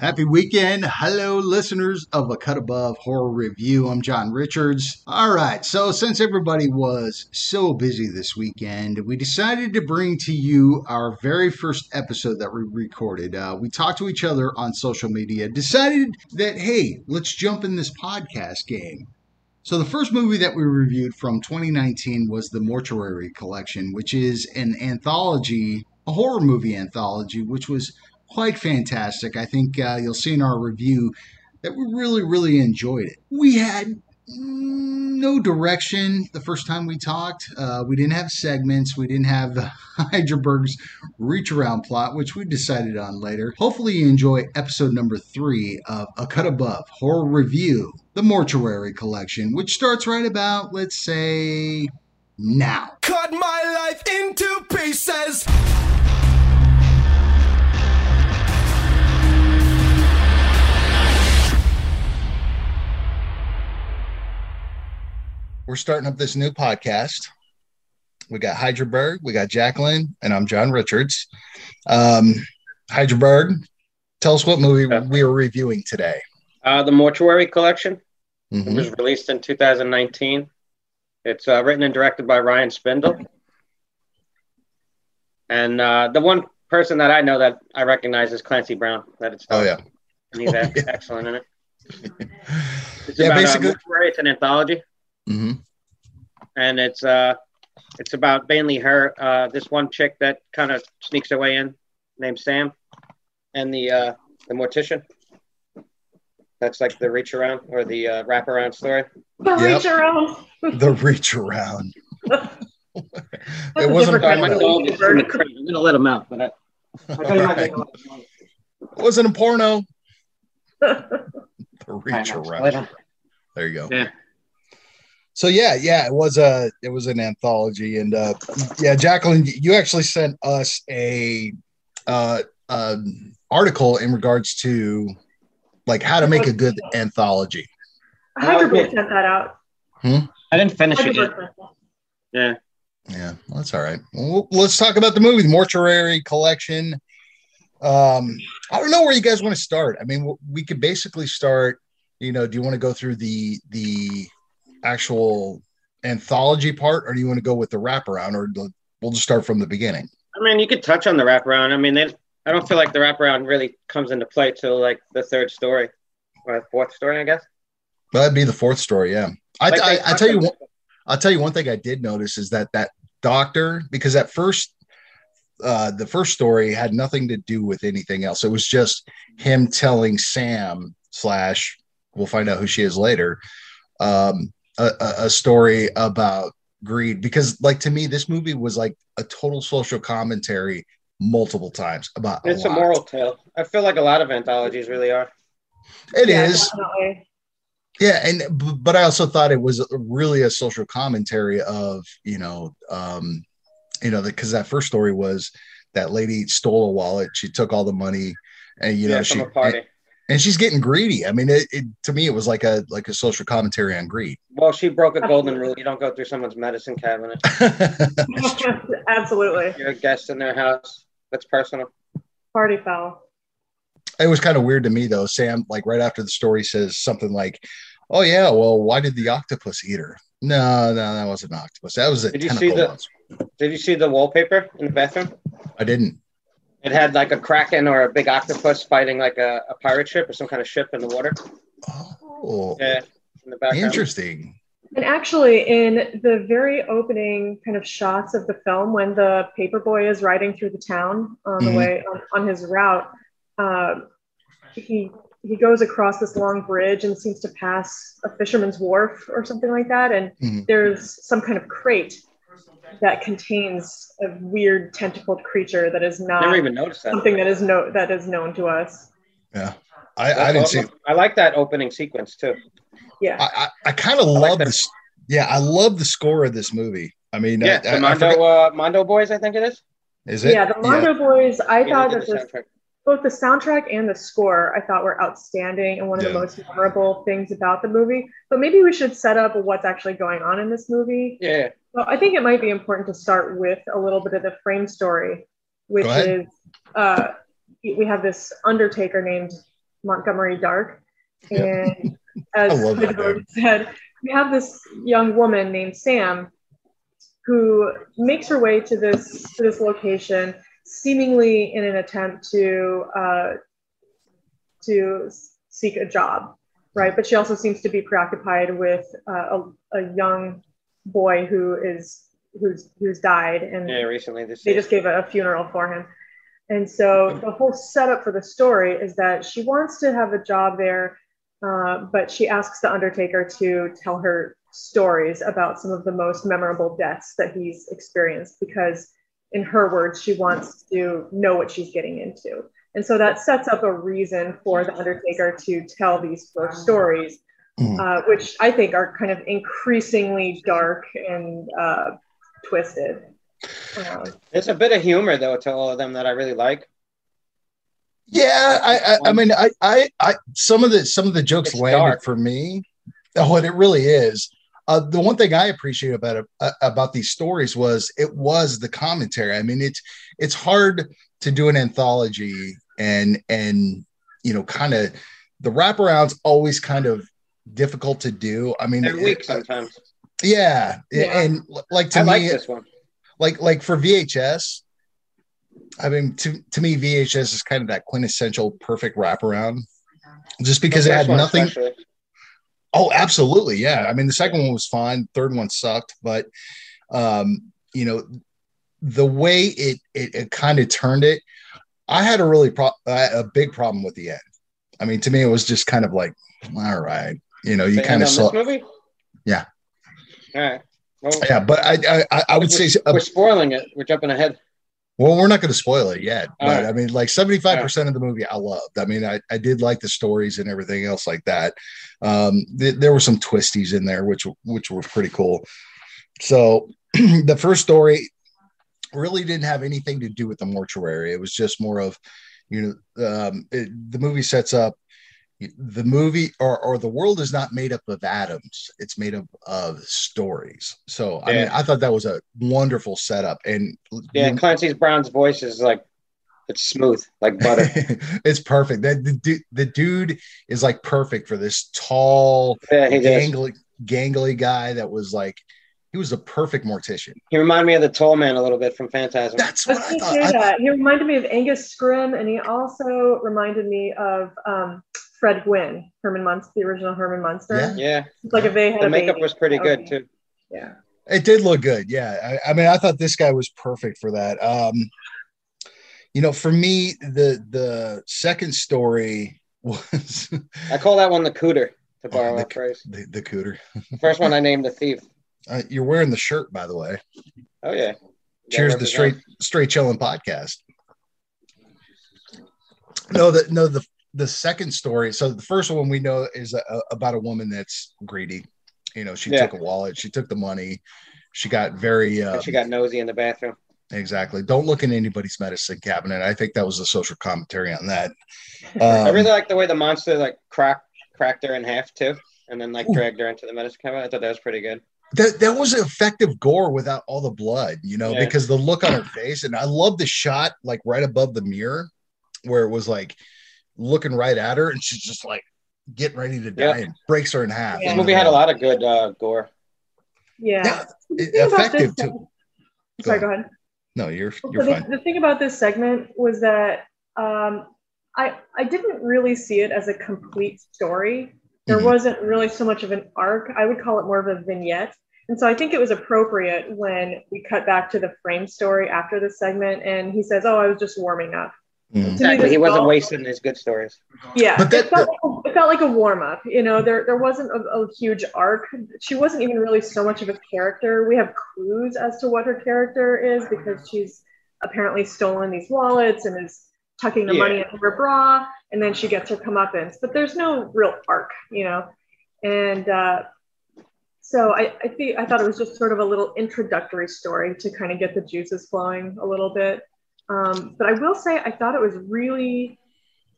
Happy weekend. Hello, listeners of A Cut Above Horror Review. I'm John Richards. All right, so since everybody was so busy this weekend, we decided to bring to you our very first episode that we recorded. Uh, we talked to each other on social media, decided that, hey, let's jump in this podcast game. So, the first movie that we reviewed from 2019 was The Mortuary Collection, which is an anthology, a horror movie anthology, which was quite fantastic. I think uh, you'll see in our review that we really, really enjoyed it. We had no direction the first time we talked. Uh, we didn't have segments. We didn't have Hydraberg's reach around plot, which we decided on later. Hopefully, you enjoy episode number three of A Cut Above Horror Review, the Mortuary Collection, which starts right about, let's say, now. Cut my life into pieces. We're starting up this new podcast. We got Hydraberg, we got Jacqueline, and I'm John Richards. Um, Hydraberg, tell us what movie we are reviewing today. Uh, the Mortuary Collection. Mm-hmm. It was released in 2019. It's uh, written and directed by Ryan Spindell. And uh, the one person that I know that I recognize is Clancy Brown. That it's oh yeah, and he's oh, yeah. excellent in it. It's yeah, about, uh, basically, it's an anthology. Mm-hmm. And it's uh, it's about mainly her, uh, this one chick that kind of sneaks her way in, named Sam, and the uh, the mortician. That's like the reach around or the uh, wrap around story. The yep. reach around. the reach around. it wasn't. I'm gonna let him out, but I, right. it wasn't a porno. the reach around. There you go. Yeah so yeah, yeah, it was a it was an anthology, and uh, yeah, Jacqueline, you actually sent us a uh, uh, article in regards to like how to make a good anthology. Hundred sent that out. Hmm? I didn't finish it yet. Yeah. Yeah, well, that's all right. Well, let's talk about the movie, the Mortuary Collection. Um, I don't know where you guys want to start. I mean, we could basically start. You know, do you want to go through the the actual anthology part, or do you want to go with the wraparound, or we'll just start from the beginning? I mean, you could touch on the wraparound. I mean, they, I don't feel like the wraparound really comes into play till like the third story or fourth story, I guess. That'd be the fourth story, yeah. I, like I, I tell you one, I'll tell you one thing I did notice is that that doctor, because at first, uh, the first story had nothing to do with anything else. It was just him telling Sam slash, we'll find out who she is later, um, a, a story about greed because like to me this movie was like a total social commentary multiple times about it's a, a moral tale. I feel like a lot of anthologies really are. It yeah, is. Definitely. yeah and but i also thought it was really a social commentary of you know um you know because that first story was that lady stole a wallet. She took all the money and you yeah, know she and she's getting greedy. I mean, it, it, to me it was like a like a social commentary on greed. Well, she broke a golden rule: you don't go through someone's medicine cabinet. Absolutely. You're a guest in their house. That's personal. Party foul. It was kind of weird to me though. Sam, like right after the story, says something like, "Oh yeah, well, why did the octopus eat her?" No, no, that wasn't an octopus. That was a. Did you see the? Did you see the wallpaper in the bathroom? I didn't. It had like a kraken or a big octopus fighting like a, a pirate ship or some kind of ship in the water. Oh, yeah, in the background. Interesting. And actually, in the very opening kind of shots of the film, when the paperboy is riding through the town on the mm-hmm. way on, on, his route, uh, he he goes across this long bridge and seems to pass a fisherman's wharf or something like that. And mm-hmm. there's some kind of crate that contains a weird tentacled creature that is not Never even noticed that. something that is no that is known to us. Yeah, I, I didn't see. I like that opening sequence too. Yeah, I, I, I kind of love like this. Yeah, I love the score of this movie. I mean, yeah, I, the Mondo uh, Mondo Boys, I think it is. Is it? Yeah, the Mondo yeah. Boys. I yeah, thought that this, both the soundtrack and the score I thought were outstanding and one of yeah. the most memorable things about the movie. But maybe we should set up what's actually going on in this movie. Yeah. Well, I think it might be important to start with a little bit of the frame story, which is uh, we have this undertaker named Montgomery Dark. And as I love that said, we have this young woman named Sam who makes her way to this to this location, seemingly in an attempt to uh, to seek a job, right? But she also seems to be preoccupied with uh, a, a young boy who is who's who's died, and Yeah, recently this they year. just gave a, a funeral for him. And so the whole setup for the story is that she wants to have a job there, uh, but she asks the Undertaker to tell her stories about some of the most memorable deaths that he's experienced because, in her words, she wants to know what she's getting into. And so that sets up a reason for the Undertaker to tell these four stories, Mhm. uh, which I think are kind of increasingly dark and uh, twisted. Uh, There's a bit of humor though to all of them that I really like. Yeah, I, I, I mean, I, I, I, some of the some of the jokes It's landed dark. for me. Oh, and it really is. Uh, the one thing I appreciate about it, uh, about these stories was it was the commentary. I mean, it's it's hard to do an anthology and and you know, kind of the wraparounds always kind of difficult to do. I mean, They're it- weak sometimes. yeah, Yeah. and like to I me, like this one. like like for VHS, I mean to to me VHS is kind of that quintessential perfect wraparound, just because it had nothing. especially. Oh, absolutely, yeah. I mean the second one was fine, third one sucked, but um, you know the way it it, it kind of turned it. I had a really pro- uh, a big problem with the end. I mean, to me, it was just kind of like, all right, you know, you kind of saw, this movie. Yeah. All right. Well, yeah. But I I, I would we're, say uh, we're spoiling it. We're jumping ahead. Well, we're not going to spoil it yet, All but right. I mean, like 75% of the movie I loved. I mean, I, I did like the stories and everything else like that. Um, th- there were some twisties in there, which, which were pretty cool. So the first story really didn't have anything to do with the mortuary. It was just more of, you know, um, it, the movie sets up the movie or, or the world is not made up of atoms it's made up of stories so i mean i thought that was a wonderful setup and Yeah, you- Clancy Brown's voice is like it's smooth, like butter. it's perfect. That the, du- the dude is like perfect for this tall, yeah, he does. gangly, gangly guy that was like he was a perfect mortician. He reminded me of the Tall Man a little bit from Phantasm. That's what was I thought. say I- that. He reminded me of Angus Scrimm, and he also reminded me of um, Fred Gwynne, Herman Munster, the original Herman Munster. Yeah. yeah, It's like if they had the a makeup baby. was pretty good would too. Yeah. It did look good. Yeah. I, I mean, I thought this guy was perfect for that. Um, you know, for me, the the second story was I call that one the cooter, to borrow the- a phrase. the, the cooter. The first one I named the thief. Uh, you're wearing the shirt, by the way. Oh yeah. Cheers to straight straight chilling podcast. No, the no the the second story. So the first one we know is a, about a woman that's greedy. You know, she Yeah. took a wallet, she took the money, she got very uh, she got nosy in the bathroom. exactly. Don't look in anybody's medicine cabinet. I think that was a social commentary on that. I Um, really like the way the monster like cracked cracked her in half too, and then like Ooh. dragged her into the medicine cabinet. I thought that was pretty good. that that was effective gore without all the blood, you know, Yeah. because the look on her face, and I love the shot like right above the mirror where it was like looking right at her, and she's just like getting ready to die Yeah. and breaks her in half. Yeah. This movie had a lot of good uh, gore. Yeah. Yeah, it- effective this- too. Sorry, Go go ahead. No, you're you're the, fine. the thing about this segment was that um, I I didn't really see it as a complete story. There Mhm. wasn't really so much of an arc. I would call it more of a vignette. And so I think it was appropriate when we cut back to the frame story after the segment, and he says, "Oh, I was just warming up." Me, Exactly. He wasn't felt- wasting his good stories. Yeah, But that- it, felt, it felt like a warm up. You know, there there wasn't a, a huge arc. She wasn't even really so much of a character. We have clues as to what her character is because she's apparently stolen these wallets and is tucking the Yeah. money into her bra, and then she gets her comeuppance. But there's no real arc, you know. And uh, so I I think I thought it was just sort of a little introductory story to kind of get the juices flowing a little bit. Um, but I will say I thought it was really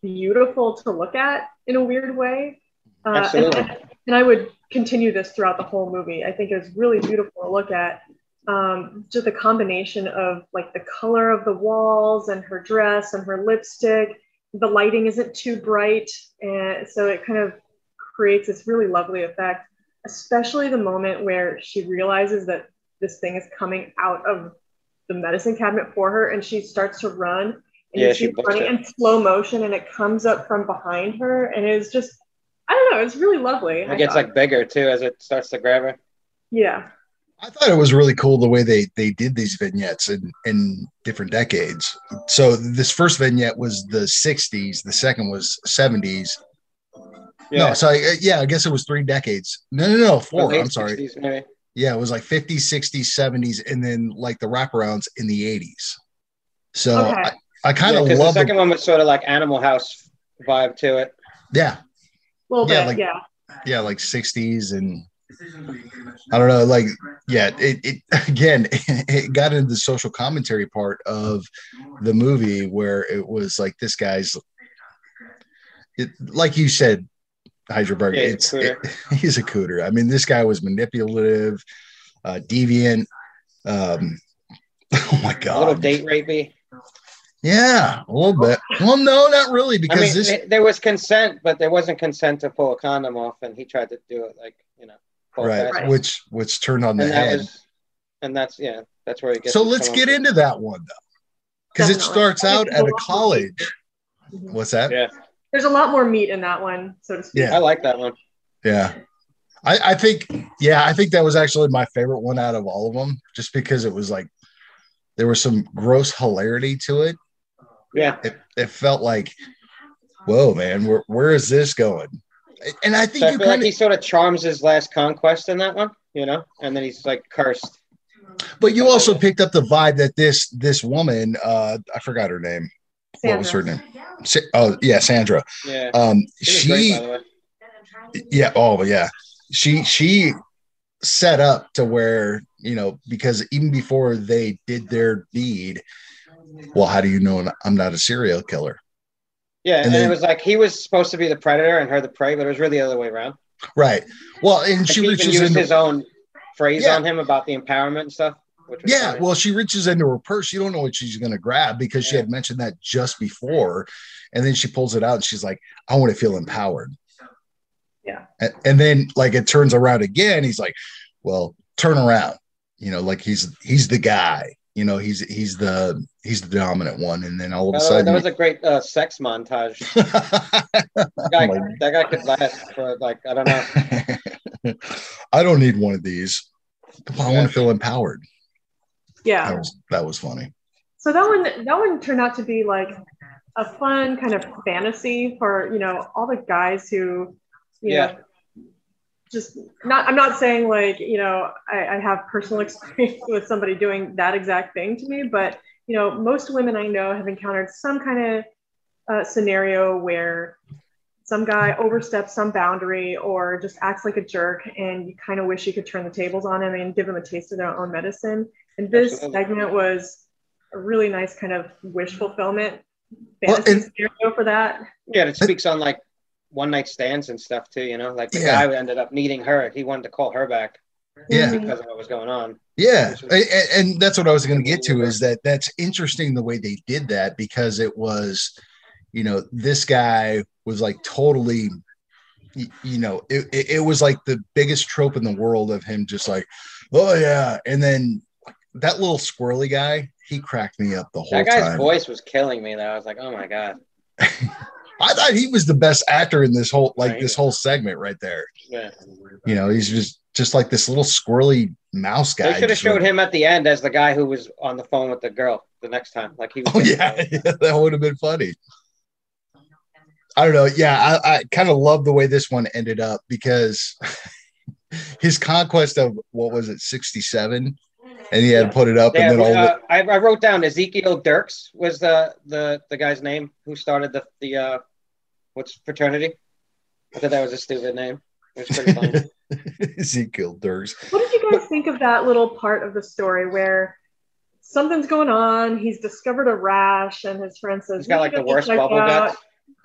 beautiful to look at in a weird way. Uh, and- Absolutely. And, and I would continue this throughout the whole movie. I think it was really beautiful to look at. Um, just the combination of like the color of the walls and her dress and her lipstick the lighting isn't too bright, and so it kind of creates this really lovely effect. Especially the moment where she realizes that this thing is coming out of the medicine cabinet for her, and she starts to run. And Yeah, you she running it. in slow motion, and it comes up from behind her, and it's just, I don't know, it's really lovely. I It gets thought. like bigger too as it starts to grab her. yeah, I thought it was really cool the way they they did these vignettes in in different decades. So this first vignette was the 60s, the second was 70s. Yeah. No, so I, uh, yeah, I guess it was three decades. No, no, no, four. Late I'm sorry. 60s maybe. Yeah, it was like 50s, 60s, 70s, and then like the wraparounds in the 80s. So Okay. I, I kind of Yeah, of 'cause the love second one was sort of like Animal House vibe to it. yeah, a little Yeah, bit, like- yeah. yeah, like 60s and I don't know, like yeah, it, it again it got into the social commentary part of the movie where it was like this guy's it, like you said, Heidelberg, Yeah, he's a it's cooter. it- he's a cooter. I mean, this guy was manipulative, uh, deviant. Um, oh my god, A little god, date rapey. yeah, a little bit. Well, no, not really, because I because mean, this there was consent, but there wasn't consent to pull a condom off, and he tried to do it like you know. pull it right, which which turned on the and that head. was, and that's yeah, that's where he gets. So let's get up. into that one though, because it starts out at a college. What's that? Yeah, There's a lot more meat in that one, so to speak. Yeah. I like that one. Yeah. I, I think, yeah, I think that was actually my favorite one out of all of them, just because it was like there was some gross hilarity to it. Yeah, It, it felt like, whoa, man, where, where is this going? And I think so I you feel like kind he sort of charms his last conquest in that one, you know, and then he's like cursed. but you also picked up the vibe that this this woman, uh, I forgot her name. What was her name? Oh, yeah, Sandra. Yeah, Um, she great, by the way. yeah oh yeah she she set up to where you know because even before they did their deed well how do you know i'm not a serial killer Yeah, and and, then- it was like he was supposed to be the predator and her the prey, but it was really the other way around. right well and Like, she he even reaches used into his own phrase Yeah. on him about the empowerment and stuff. Yeah well she reaches into her purse you don't know what she's going to grab because she had mentioned that just before and then she pulls it out and she's like i want to feel empowered Yeah. and, and then like it turns around again he's like well turn around you know like he's he's the guy you know he's he's the he's the dominant one and then all of a way, sudden that was a great uh, sex montage. That guy, that guy could last for like I don't know. I don't need one of these. I Yeah. want to feel empowered. Yeah. That was that was funny. So that one that one turned out to be like a fun kind of fantasy for, you know, all the guys who, you Yeah. know, just not I'm not saying like, you know, I, I have personal experience with somebody doing that exact thing to me, but you know, most women I know have encountered some kind of uh, scenario where some guy oversteps some boundary or just acts like a jerk and you kind of wish you could turn the tables on him and give him a taste of their own medicine and this Absolutely. segment was a really nice kind of wish fulfillment Well, fantasy and- scenario for that Yeah, it speaks on like one night stands and stuff too. You know, like the Yeah. guy ended up needing her, he wanted to call her back Yeah. Because of what was going on. Yeah, and, and that's what I was going to get to is that that's interesting the way they did that because it was, you know, this guy was like totally, you know, it, it, it was like the biggest trope in the world of him just like, oh yeah, and then that little squirrely guy, he cracked me up the whole time. That guy's time. voice was killing me. Though I was like, oh my god. I thought he was the best actor in this whole like this whole segment right there. Yeah. You know, he's just just like this little squirrely mouse guy. They should have showed him at the end as the guy who was on the phone with the girl the next time. Like he was. Oh yeah, that would have been funny. I don't know. Yeah, I, I kind of love the way this one ended up because his conquest of what was it, sixty seven, and he had to put it up, Yeah, and then all uh, I, I wrote down Ezekiel Dirks was the the the guy's name who started the the uh, what's fraternity. I thought that was a stupid name. It was pretty funny. Ezekiel Dirks. what did you guys think of that little part of the story where something's going on he's discovered a rash and his friend says He's got like the worst bubble guts.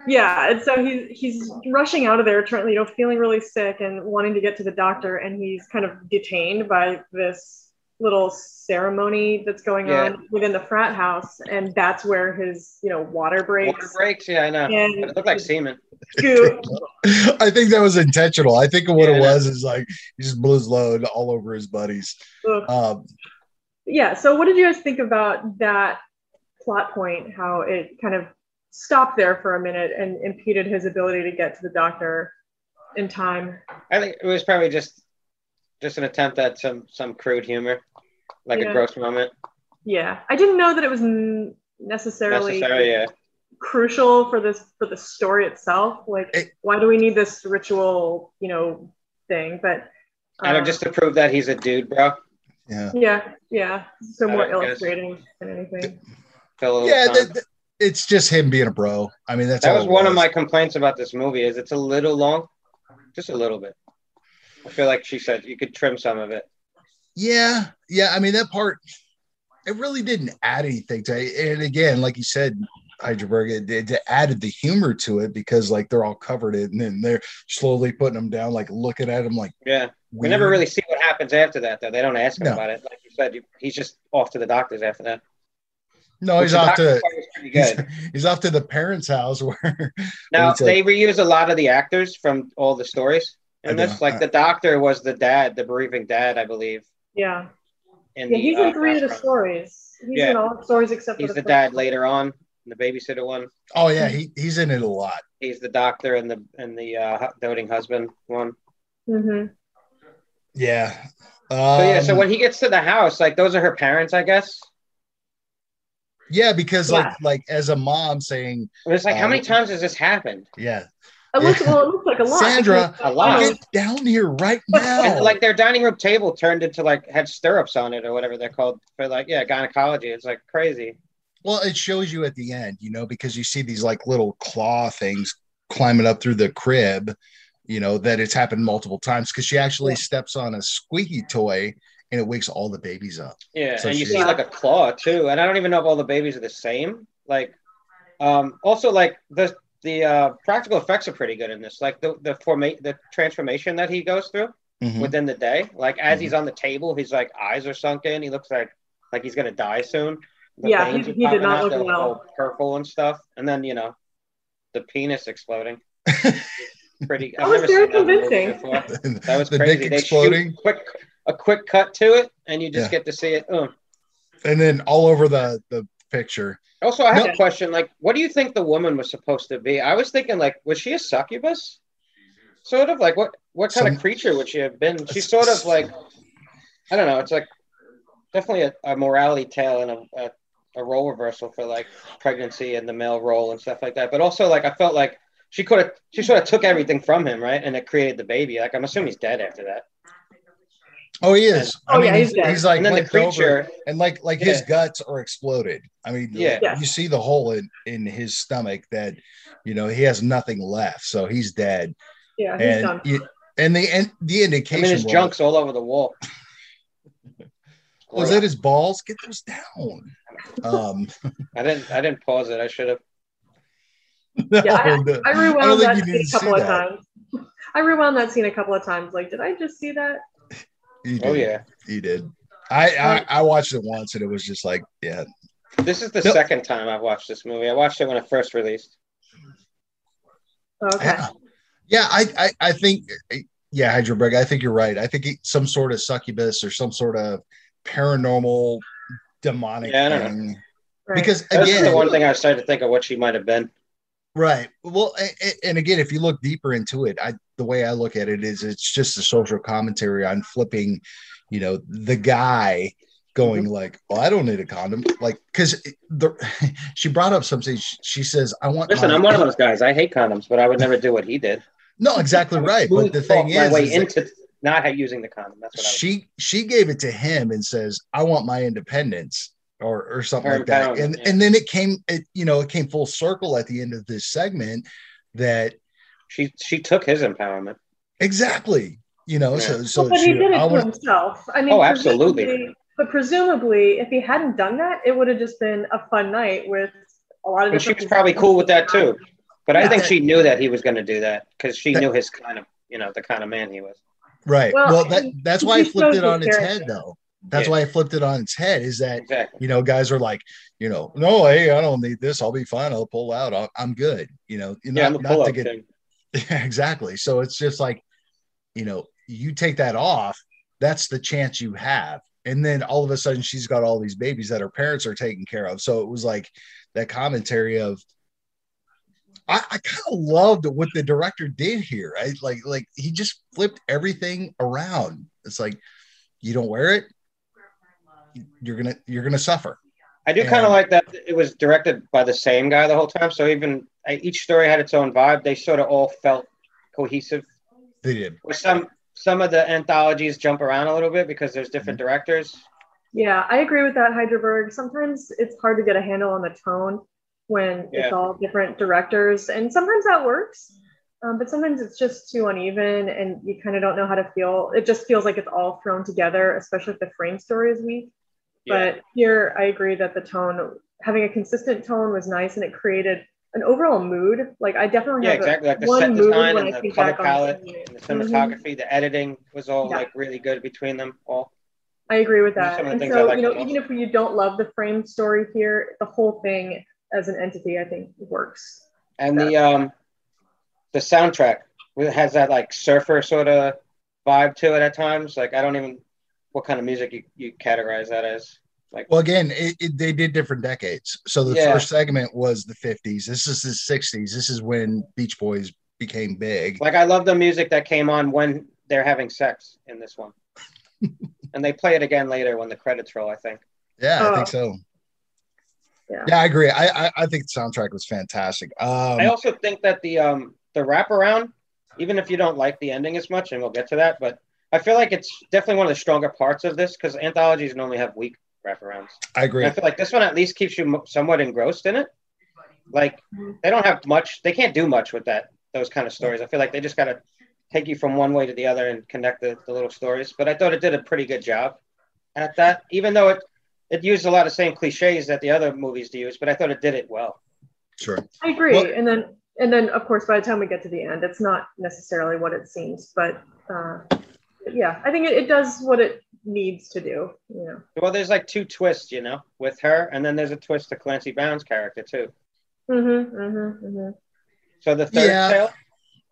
Yeah, and so he's he's rushing out of there, trying, you know, feeling really sick and wanting to get to the doctor, and he's kind of detained by this little ceremony that's going Yeah. on within the frat house, and that's where his you know water breaks. Water breaks, yeah, I know. And- it looked like semen. I think that was intentional. I think what Yeah, it was is like he just blew his load all over his buddies. Um, yeah. So, what did you guys think about that plot point? How it kind of stopped there for a minute and impeded his ability to get to the doctor in time. I think it was probably just just an attempt at some some crude humor, like Yeah. a gross moment. Yeah, I didn't know that it was n- necessarily Necessary, yeah. crucial for this for the story itself. Like, It- why do we need this ritual, you know, thing? But I don't um, just to prove that he's a dude, bro. yeah, yeah, yeah. So I more illustrating than anything. Fill yeah. time. th- th- it's just him being a bro. I mean, that's that all was it one of my complaints about this movie. Is it's a little long, just a little bit. I feel like she said you could trim some of it. Yeah, yeah. I mean, that part it really didn't add anything to it. And again, like you said, Heidelberg, it, it added the humor to it because like they're all covered in and then they're slowly putting them down, like looking at them, like Yeah, we never really see what happens after that, though. They don't ask him No. about it. Like you said, he's just off to the doctors after that. No, Which he's off to he's, he's off to the parents' house where Now they reuse a lot of the actors from all the stories I in know. this. Like I- the doctor was the dad, the bereaving dad, I believe. Yeah, In yeah. the, He's uh, in three of the restaurant. stories. He's Yeah. in all the stories except He's for the the, dad first later on, the babysitter one. oh yeah, he he's in it a lot. He's the doctor and the and the uh, doting husband one. Mm-hmm. Yeah. So yeah, so Um, when he gets to the house, like those are her parents, I guess. yeah, because Yeah. like like as a mom saying, And it's like, how Um, many times has this happened? yeah, It looks well. It looks like a lot. Sandra, A lot. get down here right And now. like their dining room table turned into like had stirrups on it or whatever they're called for like yeah gynecology. It's like crazy. Well, it shows you at the end, you know, because you see these like little claw things climbing up through the crib, you know, that it's happened multiple times because she actually Yeah. steps on a squeaky toy and it wakes all the babies up. Yeah, So and you see like a claw too, and I don't even know if all the babies are the same. Like, um, also like the the uh, practical effects are pretty good in this. Like the the forma- the transformation that he goes through Mhm. within the day. Like as he's on the table, his like eyes are sunk in. He looks like like he's gonna die soon. The Yeah, he- he did not out, look well. purple and stuff, and then you know, the penis exploding. Pretty. That was never very seen that in a movie convincing. before. That was the crazy. dick They exploding, shoot quick a quick cut to it, and you just Yeah. get to see it. And then all over the the picture. Also, I have No. a question. Like, what do you think the woman was supposed to be? I was thinking, like, was she a succubus? Sort of like what? What kind Some- of creature would she have been? She's sort of like, I don't know. It's like definitely a, a morality tale and a, a a role reversal for like pregnancy and the male role and stuff like that. But also, like, I felt like she could have, she sort of took everything from him, right? And it created the baby. Like, I'm assuming he's dead after that. Oh, he is. Oh, yeah, he's he's, dead. he's like and then the linked over, creature, and like like his guts are exploded. I mean, Yeah. Yes. you see the hole in in his stomach that you know he has nothing left, so he's dead. Yeah, he's and done. you- and the and the I indication mean, his was, junk's all over the wall. was that his balls? Get those down. Um, I didn't, I didn't pause it. I should have. no, Yeah, I no. I I rewound think that scene a couple of that. times. I rewound that scene a couple of times. Like, did I just see that? You Oh did. yeah. you did. I, I I watched it once and it was just like, yeah, This is the No. second time I've watched this movie. I watched it when it first released. Okay. yeah, yeah. I, I I think yeah, Heidelberg. I think you're right. I think it, some sort of succubus or some sort of paranormal demonic Yeah, I don't know. thing. Right. Because That's again, the one thing I started to think of what she might have been. Right. Well, and again, if you look deeper into it, I the way I look at it is it's just a social commentary on flipping, you know, the guy going Mm-hmm. like, "Well, I don't need a condom," like because the she brought up something. She, she says, "I want." Listen, I'm one of those guys. I hate condoms, but I would never do what he did. No, exactly right. But the thing my is, way is that into not using the condom. That's what I she she gave it to him and says, "I want my independence." Or, or something Her like that, empowerment, and yeah. and then it came, it you know, it came full circle at the end of this segment that She she took his empowerment. Exactly. You know, so Yeah. so Well, but he did it I to himself. I mean, Oh, absolutely. presumably- But presumably, if he hadn't done that, it would have just been a fun night with a lot of. And she was probably cool with that too. But I think she knew that he was going to do that because she That- knew his kind of, you know, the kind of man he was. right. Well, Well, that that's why I flipped it on his its character. head, though. That's Yeah. why I flipped it on its head. Is that Exactly. you know guys are like, you know, no, hey, I don't need this. I'll be fine. I'll pull out. I'll, I'm good. You know, Yeah, not to get exactly. So it's just like, you know, you take that off, that's the chance you have. And then all of a sudden she's got all these babies that her parents are taking care of. So it was like that commentary of I, I kind of loved what the director did here. I like like he just flipped everything around. It's like you don't wear it, you're gonna you're gonna suffer. I do kind of like that it was directed by the same guy the whole time. So even each story had its own vibe. They sort of all felt cohesive. They did. Where some some of the anthologies jump around a little bit because there's different directors. Yeah, I agree with that, Hyderberg. Sometimes it's hard to get a handle on the tone when Yeah. it's all different directors, and sometimes that works. Um, but sometimes it's just too uneven, and you kind of don't know how to feel. It just feels like it's all thrown together, especially if the frame story is weak. Yeah. But here, I agree that the tone, having a consistent tone, was nice, and it created an overall mood. Like I definitely yeah, have exactly. Like the one set mood design when and the color palette the and the cinematography, the editing was all Yeah. like really good between them all. I agree with that. some of the And so, like you know, even if you don't love the frame story here, the whole thing as an entity, I think works. And the um the soundtrack has that like surfer sort of vibe to it at times. Like I don't even what kind of music you, you categorize that as. Like Well, again, it, it, they did different decades. So the Yeah. first segment was the 50s. This is the 60s. This is when Beach Boys became big. like I love the music that came on when they're having sex in this one. and they play it again later when the credits roll, I think. Yeah, I Oh. think so. Yeah. Yeah, I agree. I I, I think the soundtrack was fantastic. Um, I also think that the um the wraparound, even if you don't like the ending as much, and we'll get to that, but I feel like it's definitely one of the stronger parts of this because anthologies normally have weak wraparounds. I agree. And I feel like this one at least keeps you somewhat engrossed in it. Like they don't have much, they can't do much with that those kind of stories. I feel like they just gotta take you from one way to the other and connect the, the little stories. But I thought it did a pretty good job at that, even though it it used a lot of same cliches that the other movies do use, but I thought it did it well. Sure. I agree. Well- and then, and then, of course, by the time we get to the end, it's not necessarily what it seems, but uh, yeah, I think it, it does what it needs to do. You know. Well, there's like two twists, you know, with her, and then there's a twist to Clancy Brown's character too. Mm-hmm, mm-hmm, mm-hmm. So the third Yeah. tale,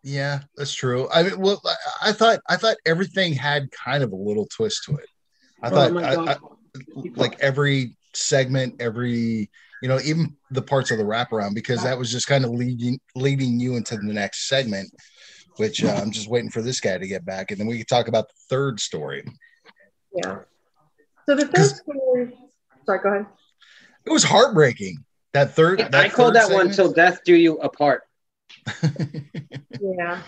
Yeah, that's true. I mean, well, I, I thought I thought everything had kind of a little twist to it. I thought Oh my I, I, like every segment, every you know, even the parts of the wraparound, because that was just kind of leading leading you into the next segment. Which uh, I'm just waiting for this guy to get back, and then we can talk about the third story. Yeah. So the third 'Cause- story. Sorry, go ahead. It was heartbreaking. That third. That I called third that one segment- "Till Death Do You Apart." Yeah.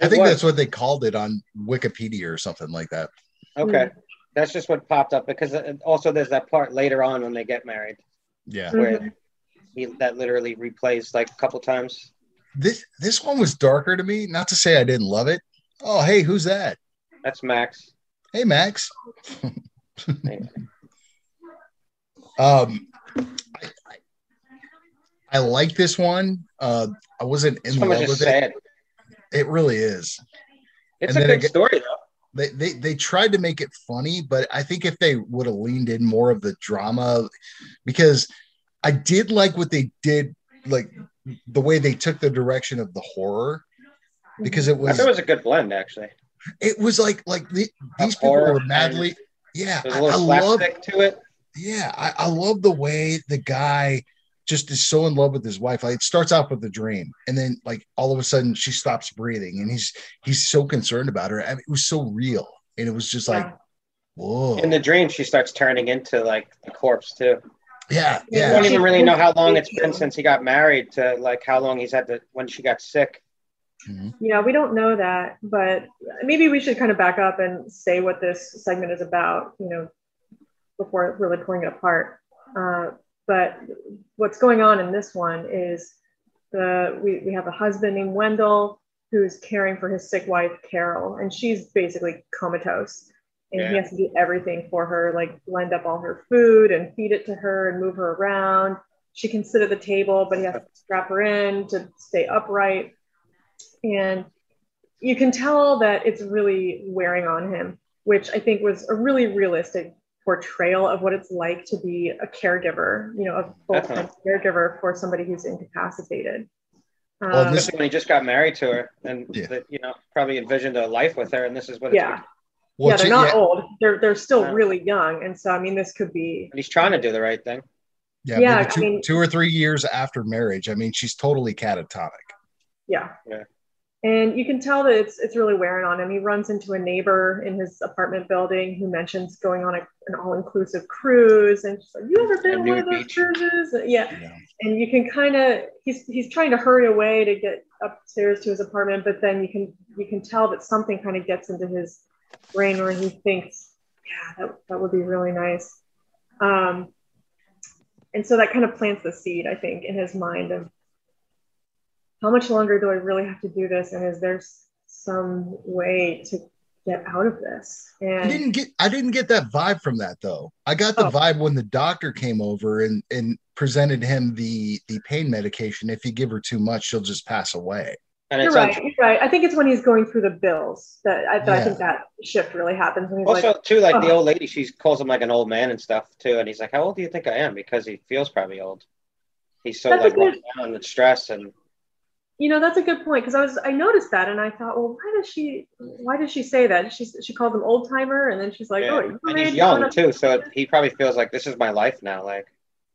I think was. that's what they called it on Wikipedia or something like that. Okay, that's just what popped up because also there's that part later on when they get married Yeah. Mhm. he, that literally replays like a couple times. This this one was darker to me. Not to say I didn't love it. Oh, hey, who's that? That's Max. Hey, Max. um, I, I, I like this one. Uh, I wasn't in love with it. sad. It really is. It's And a good it- story though. They, they they tried to make it funny, but I think if they would have leaned in more of the drama, because I did like what they did, like the way they took the direction of the horror, because it was it was a good blend actually. it was like like the, these people were madly yeah little I love to it. yeah I, I love the way the guy just is so in love with his wife like it starts off with a dream and then like all of a sudden she stops breathing and he's he's so concerned about her I mean, it was so real and it was just like whoa In the dream, she starts turning into like the corpse too. Yeah You yeah don't even really know how long it's been since he got married to like how long he's had to when she got sick. Mhm. Yeah, we don't know that, but maybe we should kind of back up and say what this segment is about, you know, before really pulling it apart. Uh, but what's going on in this one is the we, we have a husband named Wendell who's caring for his sick wife Carol, and she's basically comatose, and he has to do everything for her, like blend up all her food and feed it to her and move her around. She can sit at the table, but he has to strap her in to stay upright and you can tell that it's really wearing on him which I think was a really realistic portrayal of what it's like to be a caregiver, you know, a full-time caregiver for somebody who's incapacitated. Well, Um, this- Especially when he just got married to her and Yeah. that, you know probably envisioned a life with her, and this is what it's yeah, become. Well, yeah, they're not yeah, old. They're they're still Yeah. really young, and so I mean, this could be And he's trying to do the right thing. yeah, yeah, maybe I two, mean- two or three years after marriage. I mean, she's totally catatonic. Yeah. Yeah. And you can tell that it's it's really wearing on him. He runs into a neighbor in his apartment building who mentions going on a, an all-inclusive cruise, and she's like, "You ever been A on one of those beach. cruises?" Yeah. You know? And you can kind of he's he's trying to hurry away to get upstairs to his apartment, but then you can you can tell that something kind of gets into his brain where he thinks, "Yeah, that that would be really nice." Um, and so that kind of plants the seed, I think, in his mind of how much longer do I really have to do this? And is there some way to get out of this? And I didn't get I didn't get that vibe from that though. I got the Oh. vibe when the doctor came over and and presented him the the pain medication. If you give her too much, she'll just pass away. And you're right. You're right. I think it's when he's going through the bills that I, that I think that shift really happens when he's also like, too like the oh. old lady. She calls him like an old man and stuff too, and he's like, "How old do you think I am?" Because he feels probably old. He's so That's like good- down and stressed, and you know, that's a good point because I was I noticed that and I thought, well, why does she why does she say that? She she called him old timer and then she's like, yeah. oh, you're and he's young too, so he probably feels like this is my life now. Like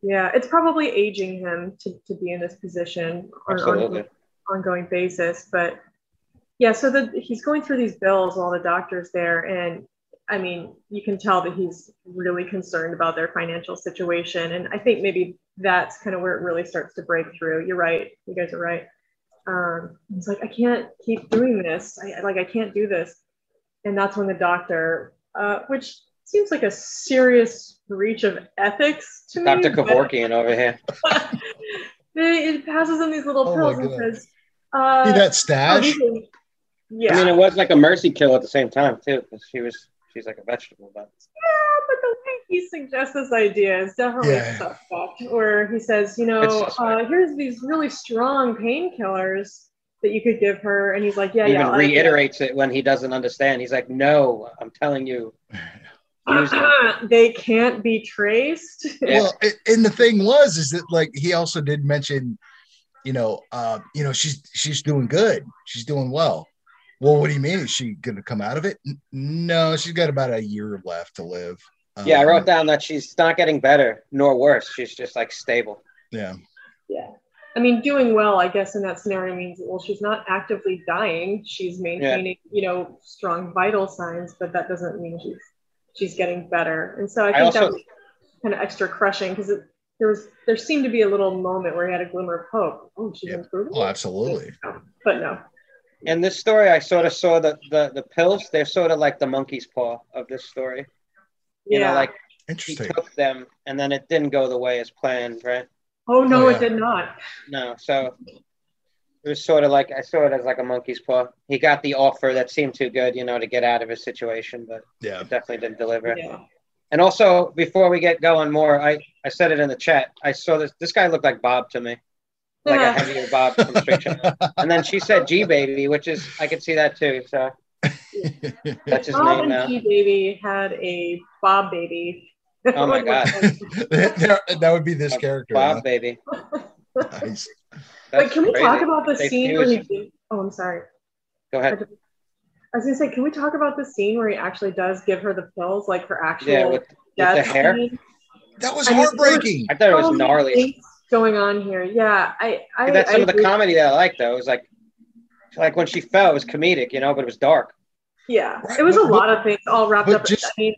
Yeah, it's probably aging him to, to be in this position on absolutely. Ongoing basis. But yeah, so the, he's going through these bills while the doctor's there. And I mean, you can tell that he's really concerned about their financial situation. And I think maybe that's kind of where it really starts to break through. You're right. You guys are right. Um, he's like, I can't keep doing this. I like, I can't do this. And that's when the doctor, uh, which seems like a serious breach of ethics to Dr. me. but- Kevorkian over here. it passes him these little Oh pills and God. says, uh, See that stash? these yeah. I mean, it was like a mercy kill at the same time too, because she was she's like a vegetable, but yeah, but the way he suggests this idea is definitely Yeah. suspect. Where he says, you know, uh, here's these really strong painkillers that you could give her, and he's like, yeah, he yeah. even I'll- reiterates it when he doesn't understand. He's like, "No, I'm telling you." Use it. they can't be traced. Yeah. Well, a- and the thing was, is that like he also did mention, you know, uh, you know, she's she's doing good, she's doing well. Well, what do you mean? Is she gonna come out of it? N- No, she's got about a year left to live. Yeah, I Um, wrote down that she's not getting better nor worse. She's just like stable. Yeah, yeah. I mean, doing well, I guess, in that scenario means well, she's not actively dying. She's maintaining, you know, strong vital signs, but that doesn't mean she's she's getting better. And so I I think that also- was kind of extra crushing because there was there seemed to be a little moment where he had a glimmer of hope. Oh, she's Yeah. improving. oh, absolutely. But no. In this story, I sort of saw the the, the pills. They're sort of like the monkey's paw of this story. You yeah. know, like he took them and then it didn't go the way as planned, right? oh no, Oh, it did not. No, so it was sort of like I saw it as like a monkey's paw. He got the offer that seemed too good, you know, to get out of his situation, but Yeah. it definitely didn't deliver. Yeah. And also, before we get going more, I, I said it in the chat. I saw this. This guy looked like Bob to me, like a Yeah. heavier Bob from Straight Shot. And then she said G Baby, which is I could see that too. So that's his Bob name and now. G Baby had a Bob baby. Oh my God. that, that would be this character. Bob Baby. huh? Nice. Wait, That's can we crazy. talk about the They scene where he Oh, I'm sorry. Go ahead. I was gonna say, can we talk about the scene where he actually does give her the pills, like her actual Yeah, with, with death the hair. scene? That was I mean, heartbreaking. I thought it was gnarly. going on here. Yeah, I, I That's some I of the agree. comedy that I like, though. It was like, like when she fell, it was comedic, you know, but it was dark. Yeah, Right, it was a but- lot of things all wrapped up. just- I mean,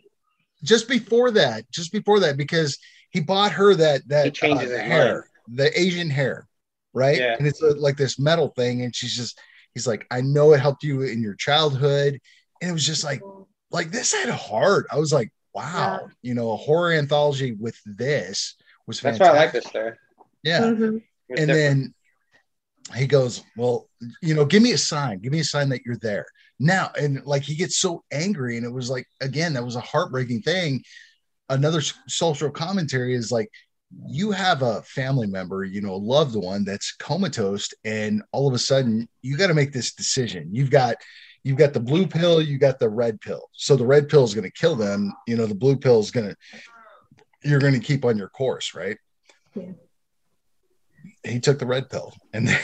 Just before that, just before that, because he bought her that that He changes uh, the his hair, the Asian hair, right? Yeah. And it's a, like this metal thing, and she's just, he's like, I know it helped you in your childhood, and it was just like, like this had a heart. I was like, wow, you know, a horror anthology with this was That's why I like this story. Yeah. mhm. And different. then he goes, Well, you know, give me a sign, give me a sign that you're there now. And like he gets so angry, and it was like, again, that was a heartbreaking thing. Another social commentary is like, you have a family member, you know, a loved one that's comatose, and all of a sudden you got to make this decision. You've got, you've got the blue pill, you got the red pill. So the red pill is going to kill them. You know, the blue pill is going to, you're going to keep on your course, right? Yeah. He took the red pill and then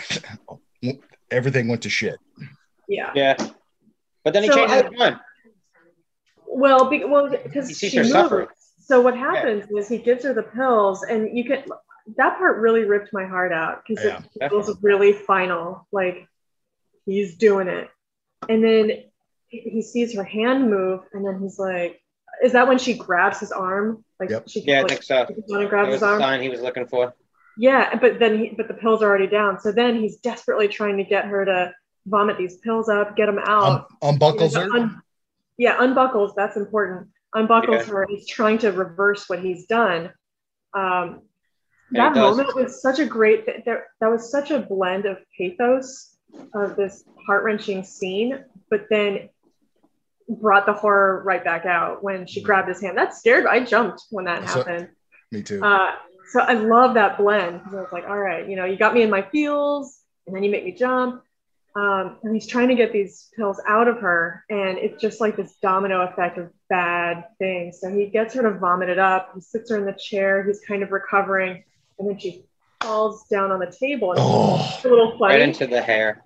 everything went to shit. Yeah. Yeah. But then he So changes I- his mind. Well, be, well, because she her moves. suffering. So what happens is he gives her the pills, and you can. That part really ripped my heart out because Yeah. it was really final. Like he's doing it, and then he he sees her hand move, and then he's like, "Is that when she grabs his arm? Like Yep. she Yeah, I like, think so. reaches down and grabs was his the arm? sign he was looking for. Yeah, but then he, but the pills are already down. So then he's desperately trying to get her to vomit these pills up, get them out. Um, unbuckles He's her. un- yeah, unbuckles. That's important. Unbuckles Okay. her. He's trying to reverse what he's done. Um, that moment was such a great. That, that was such a blend of pathos of this heart wrenching scene, but then brought the horror right back out when she grabbed his hand. That scared. I jumped when that So- happened. Me too. Uh, so I love that blend. I was like, all right, you know, you got me in my feels, and then you make me jump. Um, and he's trying to get these pills out of her, and it's just like this domino effect of bad things. So he gets her to vomit it up. He sits her in the chair. He's kind of recovering, and then she falls down on the table. And Oh, a little funny, Right into the hair.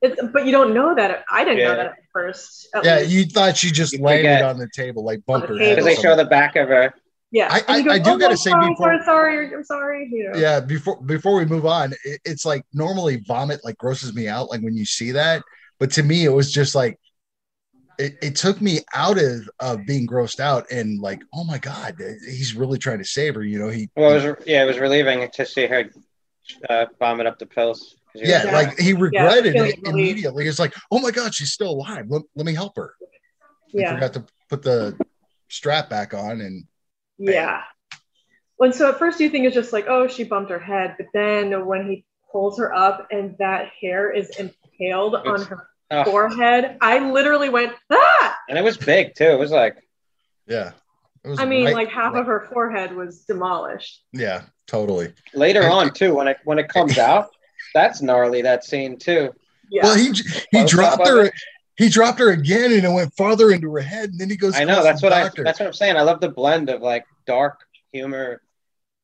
it's, but you don't know that. I didn't know that at first. at yeah. least. You thought she just You landed forget. on the table, like bumper. her the head. Because they show the back of her. Yeah. I- And he I- I do "Oh, gotta say sorry, before- sorry, sorry, I'm sorry. You know. yeah before before we move on it, it's like normally vomit like grosses me out like when you see that but to me it was just like it, it took me out of of being grossed out and like oh my god he's really trying to save her you know he Well, it was yeah, it was relieving to see her uh, vomit up the pills. yeah, Yeah. like he regretted feeling it relief. immediately it's like oh my god she's still alive let, let me help her he Yeah. forgot to put the strap back on and Yeah. When so at first you think it's just like, oh, she bumped her head, but then when he pulls her up and that hair is impaled on her Oh, forehead, I literally went, ah! and it was big too. It was like yeah was I mean, right- like half right- of her forehead was demolished. yeah totally later And- on too when it when it comes out. That's gnarly. That scene too. Yeah. well he he Close dropped up her it. He dropped her again and it went farther into her head and then he goes I know that's the what i that's what i'm saying. I love the blend of like dark humor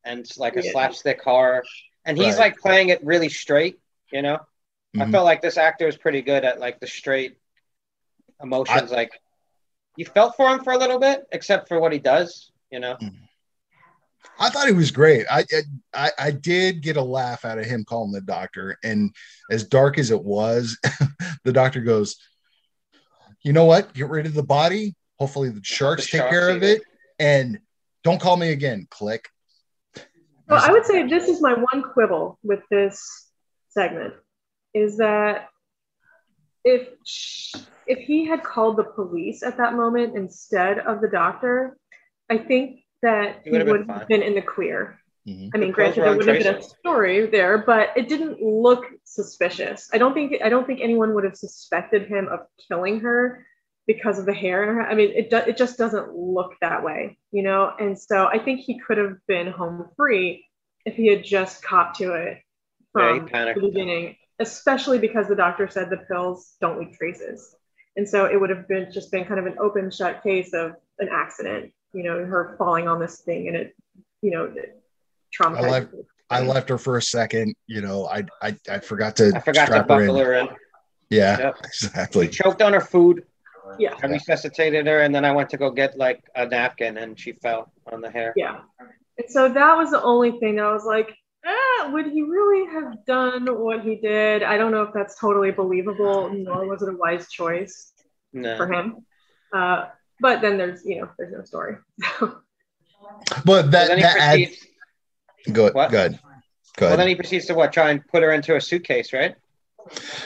and like a Yeah. slapstick horror, and he's Right. like playing it really straight. You know, I Mhm. felt like this actor was pretty good at like the straight emotions. like you felt for him for a little bit, except for what he does. You know, I thought he was great. I, I I did get a laugh out of him calling the doctor, and as dark as it was, the doctor goes, "You know what? Get rid of the body. Hopefully, the sharks take sharks care of it." it, and don't call me again." Click. Well, I would say this is my one quibble with this segment is that if if he had called the police at that moment instead of the doctor, I think that He he would've been would have fine. been in the clear. Mhm. I mean, granted, there wouldn't have been a story there, but it didn't look suspicious. I don't think I don't think anyone would have suspected him of killing her because of the hair in her. I mean, it do, it just doesn't look that way, you know. And so I think he could have been home free if he had just copped to it Yeah, from panicked. the beginning, especially because the doctor said the pills don't leave traces. And so it would have been just been kind of an open shut case of an accident, you know, her falling on this thing and it, you know, traumatized. I left- I left her for a second. You know, I I, I forgot to I forgot to strap her buckle in. her in. Yeah, Yep. He exactly. choked on her food. Yeah. I resuscitated her, and then I went to go get like a napkin, and she fell on the hair. Yeah. And so that was the only thing I was like, ah, would he really have done what he did? I don't know if that's totally believable, nor was it a wise choice No. for him. Uh, but then there's, you know, there's no story. But that that adds proceeds. good. What? Good. Good. Well, then he proceeds to what? Try and put her into a suitcase, right?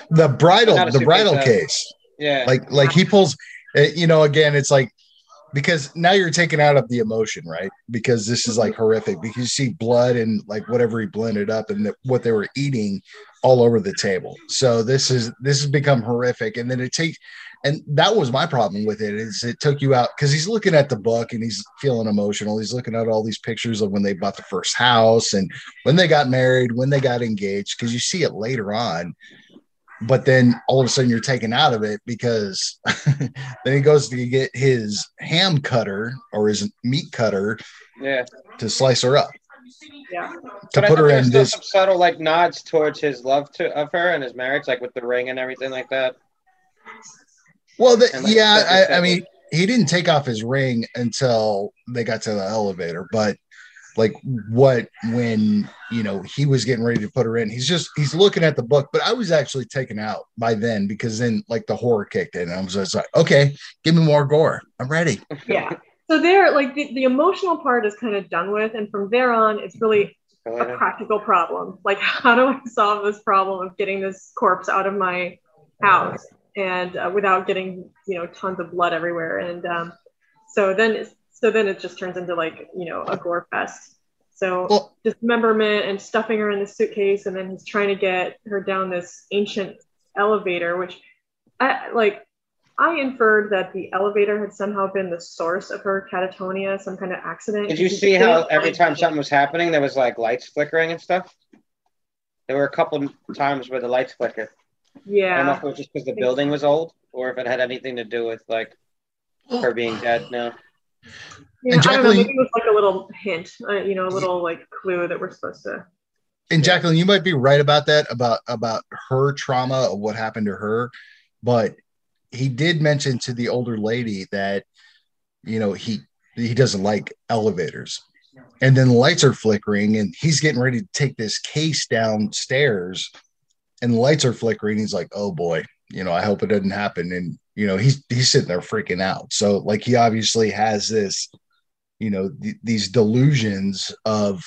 the bridal the suitcase, bridal uh, case. Yeah. like like he pulls uh, you know again it's like because now you're taken out of the emotion right because this is like horrific because you see blood and like whatever he blended up and the, what they were eating all over the table so this is this has become horrific and then it takes and that was my problem with it is it took you out because he's looking at the book and he's feeling emotional he's looking at all these pictures of when they bought the first house and when they got married when they got engaged because you see it later on but then all of a sudden you're taken out of it because then he goes to get his ham cutter or his meat cutter Yeah. to slice her up Yeah. to But put her in this some subtle like nods towards his love to of her and his marriage, like with the ring and everything like that. Well the, like yeah I, I mean he didn't take off his ring until they got to the elevator but like what when you know he was getting ready to put her in he's just he's looking at the book but i was actually taken out by then because then like the horror kicked in and i was just like okay give me more gore i'm ready Yeah. So there, like the, the emotional part is kind of done with, and from there on, it's really a practical problem. Like, how do I solve this problem of getting this corpse out of my house and uh, without getting, you know, tons of blood everywhere? And um, so then, so then it just turns into like, you know, a gore fest. So well dismemberment and stuffing her in the suitcase, and then he's trying to get her down this ancient elevator, which, I like. I inferred that the elevator had somehow been the source of her catatonia, some kind of accident. Did you She see how every time something was happening, there was like lights flickering and stuff? There were a couple times where the lights flickered. I don't know if it was just because the building was old or if it had anything to do with like her being dead. No. Yeah, And I don't know. Maybe it was like a little hint, uh, you know, a little like clue that we're supposed to. and Jacqueline, you might be right about that about about her trauma of what happened to her, but he did mention to the older lady that you know he he doesn't like elevators, and then the lights are flickering, and he's getting ready to take this case downstairs, and the lights are flickering. He's like, "Oh boy, you know, I hope it doesn't happen." And you know, he's he's sitting there freaking out. So like, he obviously has this, you know, th- these delusions of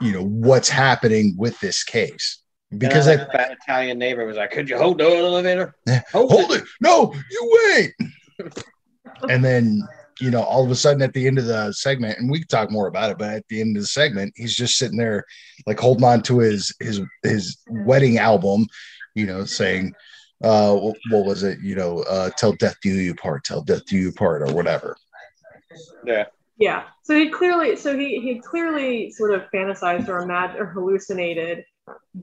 you know what's happening with this case because that I, fat Italian neighbor was like, "Could you hold the elevator? Hold, hold it." it no you wait and then you know all of a sudden at the end of the segment and we can talk more about it but at the end of the segment he's just sitting there like holding on to his his his wedding album you know saying uh what, what was it you know uh till death do you part till death do you part or whatever Yeah. Yeah. So he clearly, so he he clearly sort of fantasized or imagined or hallucinated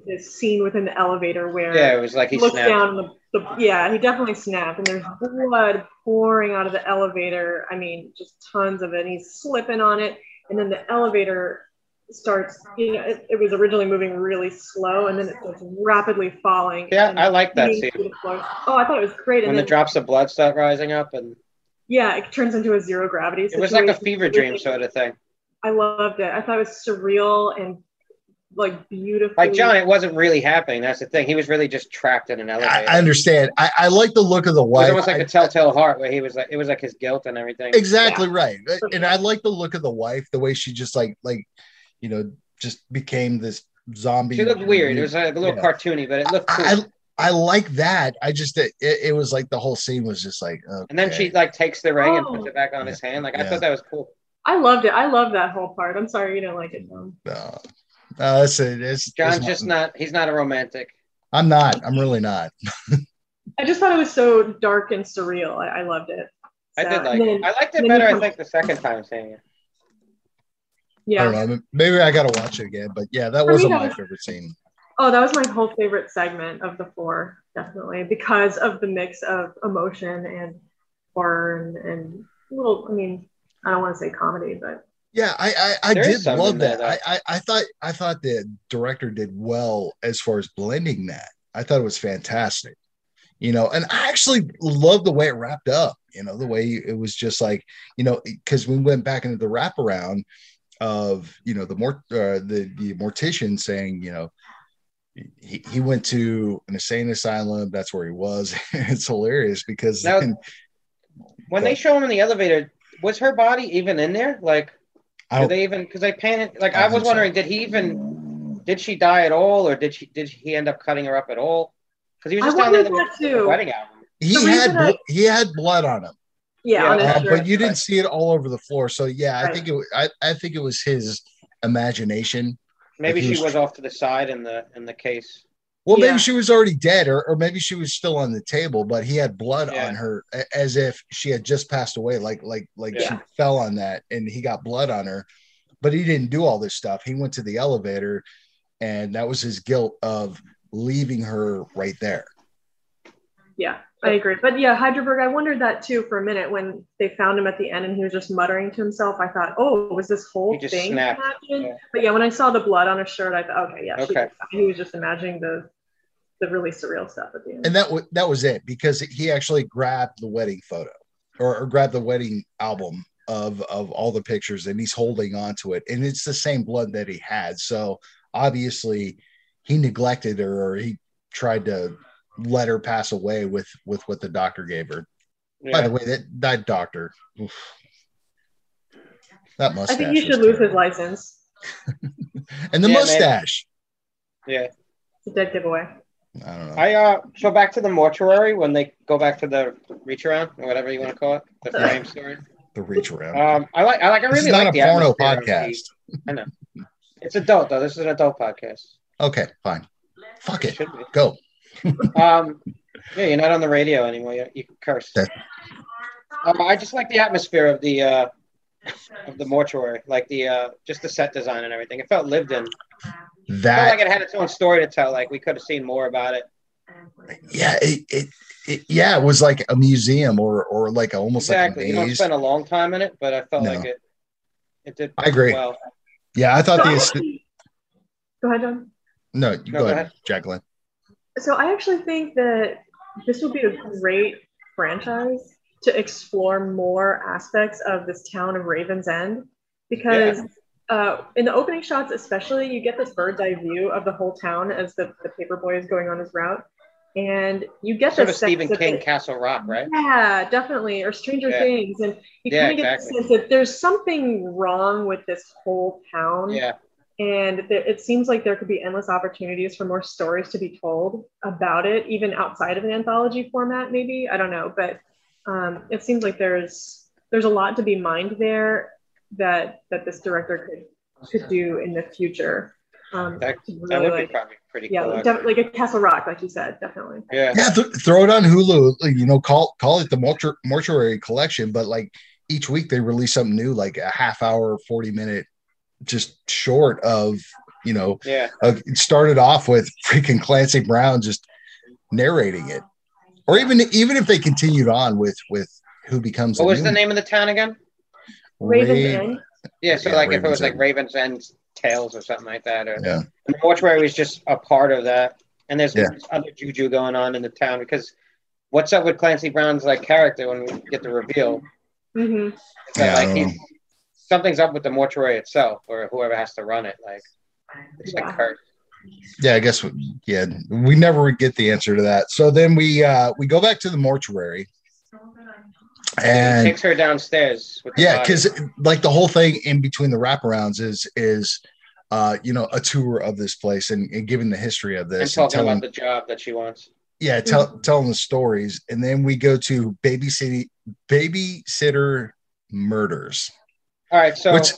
this scene within the elevator where Yeah, it was like he he looks snapped. down and the, the yeah he definitely snapped and there's blood pouring out of the elevator i mean just tons of it and he's slipping on it and then the elevator starts you know it, it was originally moving really slow and then it starts rapidly falling Yeah, I like that scene. through the floor. oh i thought it was great When and the then drops of blood start rising up, and yeah it turns into a zero gravity it was like a fever dream sort of thing. i loved it i thought it was surreal and like beautiful Like John, it wasn't really happening. That's the thing. He was really just trapped in an elevator. I, I understand I, I like the look of the wife. It was almost like I- a telltale heart, where he was like, it was like his guilt and everything. exactly right and i like the look of the wife the way she just like like you know just became this zombie She looked weird. It was like a little Yeah. cartoony, but it looked cool. I, I like that. I just it, it was like the whole scene was just like okay. and then she like takes the ring and Oh. puts it back on his hand. Like I Yeah. thought that was cool. i loved it i loved that whole part i'm sorry you don't like it John. no, no, that's it. It's, John's it's just not. He's not a romantic. I'm not. I'm really not. I just thought it was so dark and surreal. I, I loved it. I did like and it. then- I liked it better. I think the second time seeing it. Yeah. I don't know. Maybe I gotta watch it again. But yeah, that For wasn't that my was- favorite scene. Oh, that was my whole favorite segment of the four, definitely, because of the mix of emotion and horror and, and little. I mean, I don't want to say comedy, but Yeah, I I, I did love that. I, I I thought I thought the director did well as far as blending that. I thought it was fantastic. You know, and I actually love the way it wrapped up. You know, the way it was just like you know because we went back into the wraparound of you know the more uh, the the mortician saying you know he, he went to an insane asylum that's where he was it's hilarious because Now- then, When they show him in the elevator, was her body even in there? Like, I did don't, they even? Because they painted. Like, I I was think so. wondering, did he even? Did she die at all, or did she? Did he end up cutting her up at all? Because he was just down there in the, that the too. wedding album. he the had reason I- he had blood on him yeah, Yeah, Uh, but you didn't see it all over the floor. So yeah, I think it. wa- I, I think it was his imagination. Maybe she was- was off to the side in the in the case. Well, Yeah. maybe she was already dead, or, or maybe she was still on the table, but he had blood Yeah. on her as if she had just passed away, like like like she fell on that, and he got blood on her. But he didn't do all this stuff. He went to the elevator, and that was his guilt of leaving her right there. Yeah, I agree. But yeah, Hydraberg, I wondered that too for a minute when they found him at the end and he was just muttering to himself. I thought, oh, was this whole He just thing snapped, happening? yeah. But yeah, when I saw the blood on his shirt, I thought, okay, yeah, she- he was just imagining the the really surreal stuff at the end. and that w- that was it because he actually grabbed the wedding photo or, or grabbed the wedding album of of all the pictures and he's holding on to it and it's the same blood that he had so obviously he neglected her or he tried to let her pass away with with what the doctor gave her by the way that that doctor oof. that mustache. I think he was should lose his license. and the Yeah, man. mustache yeah. It's a dead giveaway. i don't know I uh so back to the mortuary when they go back to the reach around or whatever you want to call it, the frame story. the reach around Um, I like I like I this really is not like a the porno atmosphere of the- podcast I know. It's adult though. This is an adult podcast. okay fine fuck It it go Um, yeah, you're not on the radio anymore. You, you can curse. That- Um, I just like the atmosphere of the uh, of the mortuary, like the uh, just the set design and everything. It felt lived in. It felt that like it had its own story to tell. Like we could have seen more about it. yeah it, it, it yeah it was like a museum or or like a, almost exactly. like You don't spend a long time in it, but I felt No. like it. It did. I agree. Well, yeah i thought So the go ahead, John. no you No, go go ahead ahead. jacqueline So I actually think that this would be a great franchise to explore more aspects of this town of Ravens End because uh, in the opening shots, especially, you get this bird's eye view of the whole town as the, the paperboy is going on his route. And you get sort of Stephen King, Castle Rock, right? Yeah, definitely. Or Stranger Yeah. Things. And you Yeah, kind of get exactly. the sense that there's something wrong with this whole town Yeah. And th- it seems like there could be endless opportunities for more stories to be told about it even outside of an anthology format maybe i don't know but um, it seems like there's there's a lot to be mined there that that this director could could do in the future um, That, to that would like, be probably pretty yeah cool. like, def- like a castle rock like you said definitely yeah. yeah th- throw it on hulu like, you know call call it the mortu- mortuary collection but like each week they release something new like a half hour 40 minute just short of you know Yeah. of, it started off with freaking clancy brown just narrating it or even even if they continued on with with who becomes What the was new the name of the town again? Raven's Raven- End. Yeah, so Yeah, like if it Ravens was like End. Ravens End Tales or something like that, or Yeah. the mortuary was just a part of that. And there's Yeah. other juju going on in the town because what's up with Clancy Brown's like character when we get the reveal? Mhm. Is that, Yeah, I like don't he's something's up with the mortuary itself or whoever has to run it. Like it's Yeah. like cursed. yeah i guess we- yeah we never get the answer to that so then we uh we go back to the mortuary he and takes her downstairs. With yeah because like the whole thing in between the wraparounds is is uh you know a tour of this place and, and giving the history of this and talking telling about the job that she wants. yeah tell, telling the stories and then we go to babysitter babysitter murders All right, so Which-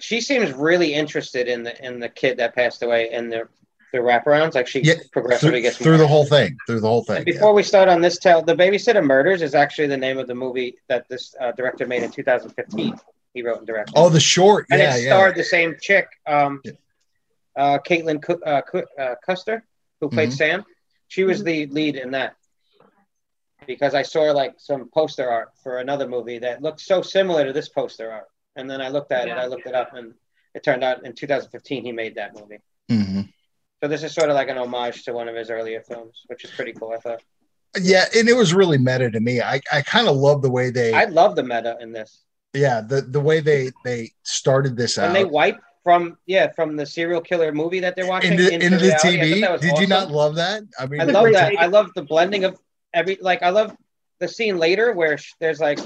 she seems really interested in the in the kid that passed away and the the wraparounds. Like she Yeah, progressively through, gets through more the whole thing through the whole thing And before we start on this tale, The Babysitter Murders is actually the name of the movie that this uh, director made in 2015. He wrote and directed. oh the short and yeah it yeah starred the same chick, um, Yeah. uh, Caitlin Cu- uh, Cu- uh, Custer, who played Mhm. Sam. She was the lead in that because I saw like some poster art for another movie that looked so similar to this poster art. And then I looked at it, I looked it up, and it turned out in 2015 he made that movie. Mhm. So this is sort of like an homage to one of his earlier films, which is pretty cool. I thought. yeah and it was really meta to me i i kind of love the way they I love the meta in this. yeah the the way they they started this when out And they wipe from yeah from the serial killer movie that they're watching into, into the reality, tv that was did you not love that i mean I love that. I love the blending of every like I love the scene later where sh- there's like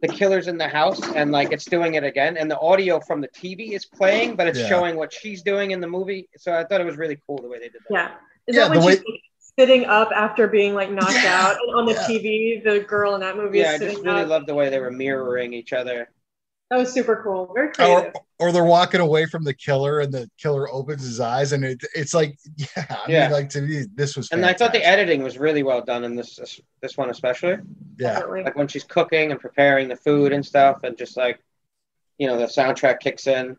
the killer's in the house and like it's doing it again and the audio from the TV is playing but it's Yeah. showing what she's doing in the movie. So I thought it was really cool the way they did that. Yeah. Is Yeah, that when the way- she's like, sitting up after being like knocked Yeah, out and on the yeah. TV? The girl in that movie Yeah, I just really up. love the way they were mirroring each other. That was super cool. Very creative. or, or they're walking away from the killer and the killer opens his eyes and it, it's like yeah i Yeah. mean like to me this was And I thought the editing was really well done in this this one especially. yeah Definitely. like when she's cooking and preparing the food and stuff and just like you know the soundtrack kicks in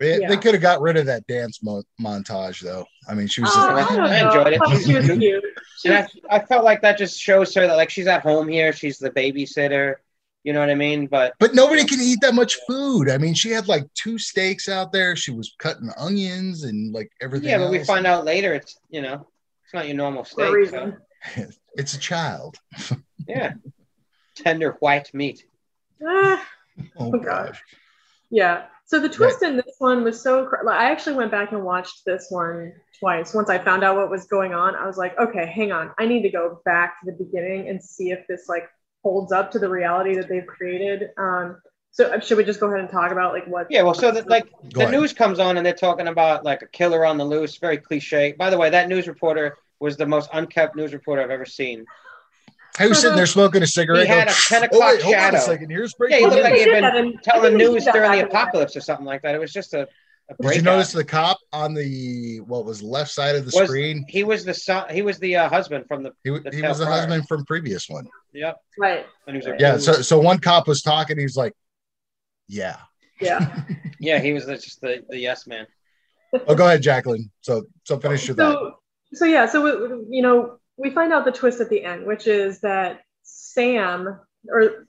They, Yeah. they could have got rid of that dance mo- montage though. I mean, she was Oh, just, I, don't I know. enjoyed it. She was cute. And I, I felt like that just shows her that like she's at home here, she's the babysitter. You know what I mean? But but nobody can eat that much food. I mean, she had like two steaks out there. She was cutting onions and like everything. yeah, but we find out later it's you know it's not your normal for a steak. reason. So, it's a child. yeah, tender white meat. Ah, Oh, Oh, gosh. gosh. yeah. So the twist in this one was so. Like, I actually went back and watched this one twice. Once I found out what was going on, I was like, okay, hang on. I need to go back to the beginning and see if this like holds up to the reality that they've created. Um, so uh, should we just go ahead and talk about like what? Yeah, well, so that like Go the ahead. news comes on and they're talking about like a killer on the loose, very cliche. By the way, that news reporter was the most unkept news reporter I've ever seen. I was sitting there smoking a cigarette. He had a 10 "Oh, o'clock wait, hold on shadow." a second. Here's Yeah, he breaking looked news." like he'd did been that in- I telling think they did news during the back in the day. apocalypse or something like that. It was just a, a Did you notice the cop on the what was left side of the Was- screen? He was the son. He was the uh, husband from the. He, the he was the prior. husband from previous one. Yep. Right. And he was a Yeah. So so one cop was talking. He's like, "Yeah." Yeah. yeah, he was the, just the, the yes man. Oh, go ahead, Jacqueline. So so finish your thought. so so yeah so we, you know we find out the twist at the end which is that sam or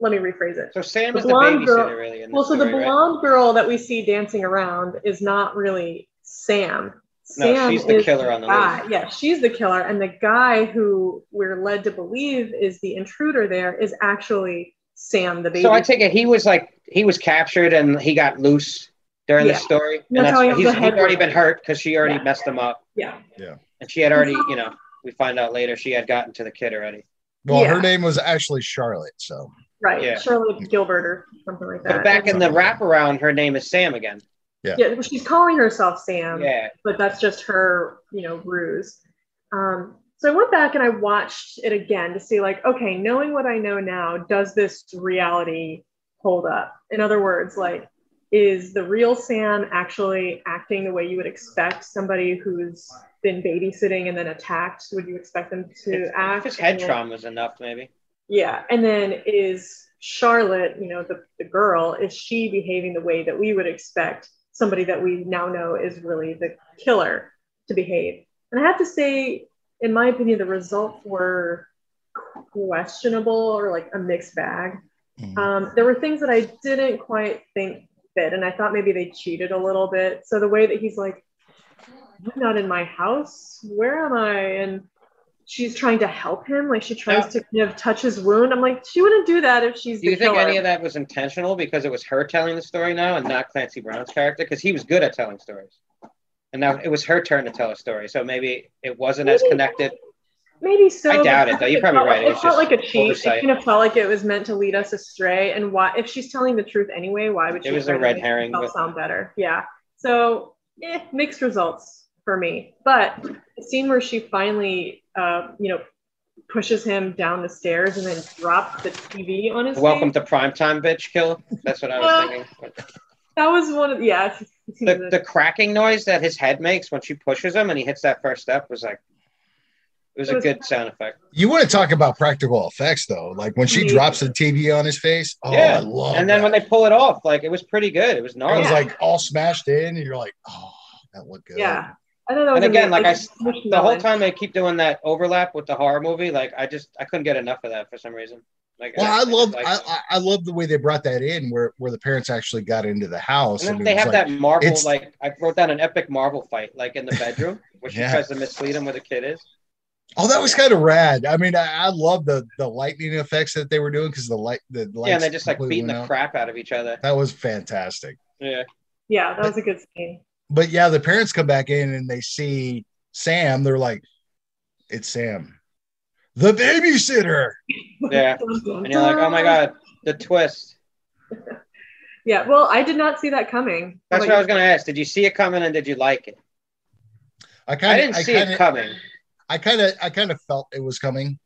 let me rephrase it So Sam The is the blonde babysitter, girl- really. In well this so the story, right? blonde girl that we see dancing around is not really sam No, sam she's the is killer on the guy. loose. yeah she's the killer and the guy who we're led to believe is the intruder there is actually sam the baby So I take it he was like he was captured and he got loose during Yeah. the story, and That's that's how he he's, got already been hurt because she already Yeah. messed him up, Yeah, yeah and she had already, you know, we find out later she had gotten to the kid already. Well, Yeah. her name was actually Charlotte. So right Yeah. charlotte gilbert or something like that But back in the wraparound, her name is Sam again. yeah well, she's calling herself sam Yeah, but that's just her, you know, ruse. Um, so I went back and I watched it again to see, like, okay, knowing what I know now, does this reality hold up? In other words, like, is the real Sam actually acting the way you would expect somebody who's been babysitting and then attacked? Would you expect them to If- act? if his head And trauma is enough, maybe. Yeah. And then is Charlotte, you know, the, the girl, is she behaving the way that we would expect somebody that we now know is really the killer to behave? And I have to say, in my opinion, the results were questionable or like a mixed bag. mhm. Um, there were things that I didn't quite think fit, and I thought maybe they cheated a little bit. So the way that he's like, I'm not in my house. Where am I? And she's trying to help him. Like she tries to kind of touch his wound. I'm like, she wouldn't do that if she's Do you think killer. any of that was intentional because it was her telling the story now and not Clancy Brown's character? Because he was good at telling stories. And now it was her turn to tell a story. So maybe it wasn't as connected. Maybe so. I doubt it, though. You're probably like- right. It, It felt like a cheat. oversight. It kind of felt like it was meant to lead us astray. And why, if she's telling the truth anyway, why would she? It was a red herring, but- sound better. Yeah. So, eh, mixed results for me. But the scene where she finally, uh, you know, pushes him down the stairs and then drops the TV on his Welcome face. to primetime, bitch kill. That's what I was Well, thinking. That was one of yeah. The, the cracking noise that his head makes when she pushes him and he hits that first step was like, it was It a was- good sound effect. you want to talk about practical effects though? Like when she drops the TV on his face. Oh, Yeah. I love. and then that. when they pull it off, like it was pretty good. It was it was like all smashed in, and you're like, oh, that looked good. yeah. I thought that was And again, amazing. like I s- wish the whole time they keep doing that overlap with the horror movie, like I just I couldn't get enough of that for some reason. Like Well, I just love liked I. I I love the way they brought that in, where where the parents actually got into the house, And and they have like, that Marvel, it's- like I wrote down an epic Marvel fight, like in the bedroom, where she Yeah. tries to mislead him where the kid is. oh, that was kind of rad. I mean, I, I love the the lightning effects that they were doing because the light the lights yeah, and they're just like beating the out. crap out of each other. That was fantastic. Yeah, Yeah, that was a good scene. But yeah, the parents come back in and they see Sam. They're like, "It's Sam, the babysitter." yeah, and you're like, oh my god, the twist. Yeah, well, I did not see that coming. That's How what I was gonna ask. Did you see it coming and did you like it? I I kind didn't I see kind it coming. I kind of, I kind of felt it was coming.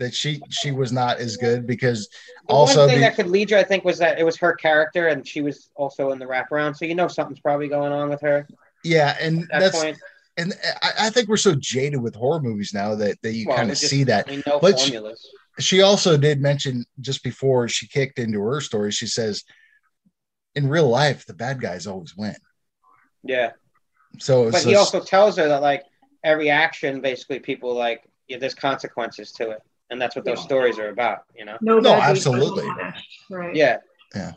That she she was not as good because The also one thing the- that could lead you, I think, was that it was her character and she was also in the wraparound, so you know something's probably going on with her. yeah, and At that that's point, and I, I think we're so jaded with horror movies now that that you Well, kind of see that. But she- formulas. She also did mention just before she kicked into her story. She says, in real life, the bad guys always win. Yeah. So, But it's he also tells her that like every action, basically, people like yeah, there's consequences to it, and that's what those Yeah. stories are about. You know? No, No, absolutely. Right. Yeah. Yeah.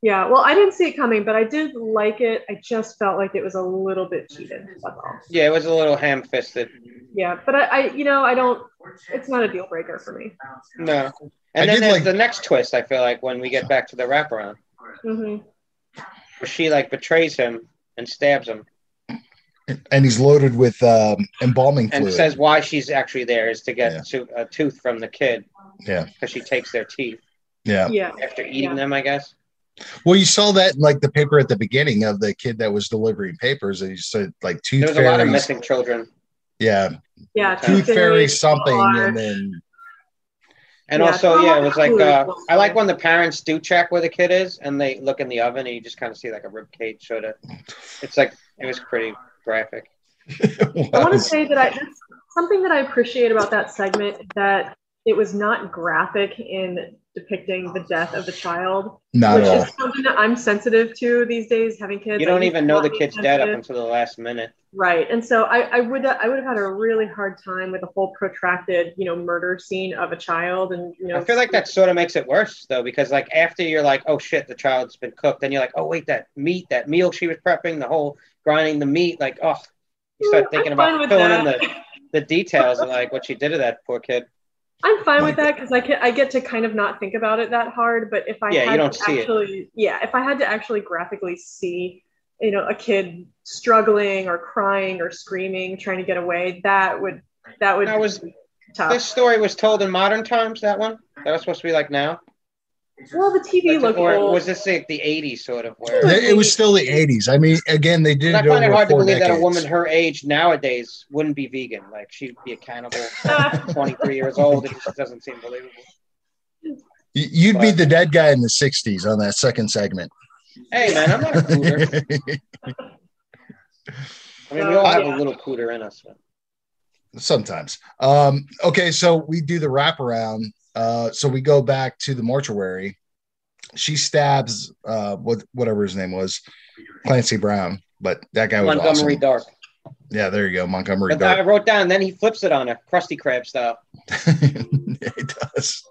Yeah well, I didn't see it coming, but I did like it. I just felt like it was a little bit cheated. That's all. Yeah. It was a little ham-fisted. Yeah. But I, I you know, I don't. It's not a deal breaker for me. No. I And then there's like- the next twist. I feel like when we get back to the wraparound, hmm where she like betrays him and stabs him, and he's loaded with um, embalming and fluid. says why she's actually there is to get Yeah. to, a tooth from the kid yeah, because she takes their teeth yeah. Yeah. after eating Yeah. them. I guess. Well, you saw that in like the paper at the beginning of the kid that was delivering papers. And he said like tooth There was a lot of missing children, Yeah, Yeah. tooth fairy something, large. and then and Yeah, also yeah, it was like uh, I like when the parents do check where the kid is, and they look in the oven, and you just kind of see like a rib cage sort of. It's like it was pretty graphic. I want to say that I that's something that I appreciate about that segment that it was not graphic in depicting the death of the child, not which at all. is something that I'm sensitive to these days. Having kids, You don't used even know the be kid's dead up until the last minute. right, and so I, I would I would have had a really hard time with a whole protracted you know murder scene of a child, and you know I feel like that sort of makes it worse though, because like after you're like, oh shit, the child's been cooked, then you're like, oh wait, that meat, that meal she was prepping, the whole grinding the meat, like oh, you start mm, thinking I'm about with filling in the, the details of like what she did to that poor kid. I'm fine with that because I can I get to kind of not think about it that hard. But if I Yeah, had to see it. actually, yeah, if I had to actually graphically see, you know, a kid struggling or crying or screaming, trying to get away, that would that would Now was be tough. this story was told in modern times? That one that was supposed to be like now, well, the TV looked or old. was this like the '80s sort of where? It It was still the 80s. I mean, again, they did I find it hard to four believe that a woman her age nowadays wouldn't be vegan. Like she'd be a cannibal, 23 years old. It just doesn't seem believable. You'd be the dead guy in the 60s on that second segment. Hey man, I'm not a cooter. I mean, we all have a little cooter in us. But Sometimes. Um, okay, so we do the wraparound. Uh, so we go back to the mortuary. She stabs uh, what whatever his name was, Clancy Brown, but that guy was Montgomery awesome. Dark. Yeah, there you go, Montgomery But I wrote down. Then he flips it on a Krusty Krab style. it does.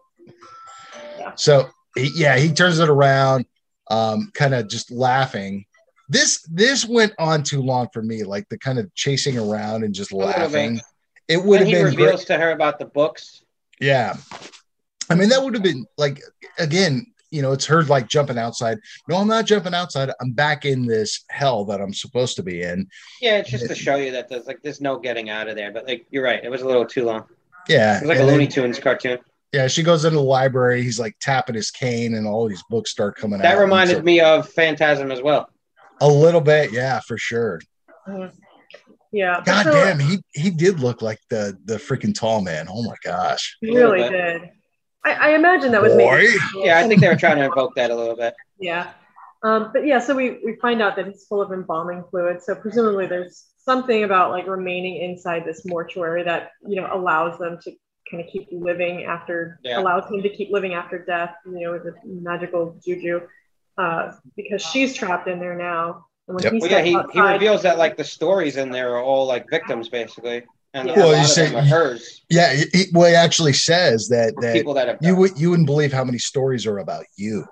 So yeah, he turns it around, um, kind of just laughing. This this went on too long for me, like the kind of chasing around and just laughing. It would have he been great. reveals to her about the books. Yeah. I mean, that would have been like, again, you know, it's her like jumping outside. No, I'm not jumping outside. I'm back in this hell that I'm supposed to be in. Yeah, it's just to show you that there's like there's no getting out of there. But like you're right, it was a little too long. Yeah. It was like a Looney Tunes cartoon. yeah. She goes into the library. He's like tapping his cane, and all these books start coming out. That reminded so- me of Phantasm as well. a little bit. Yeah, for sure. Mm-hmm. yeah, God so- damn. He, he did look like the, the freaking tall man. Oh my gosh. He really did. I, I imagine that was Boy. maybe. Yeah, I think they were trying to invoke that a little bit. Yeah. Um, but yeah, so we, we find out that it's full of embalming fluid. So presumably there's something about like remaining inside this mortuary that, you know, allows them to kind of keep living after, Yeah. allows him to keep living after death, you know, with the magical juju, uh, because she's trapped in there now. And when Yep. he Well, yeah, steps he, he reveals that like the stories in there are all like victims basically, and Yeah. Well, you say- hers. Yeah. He- well, he actually says that, that people that you would, you wouldn't believe how many stories are about you,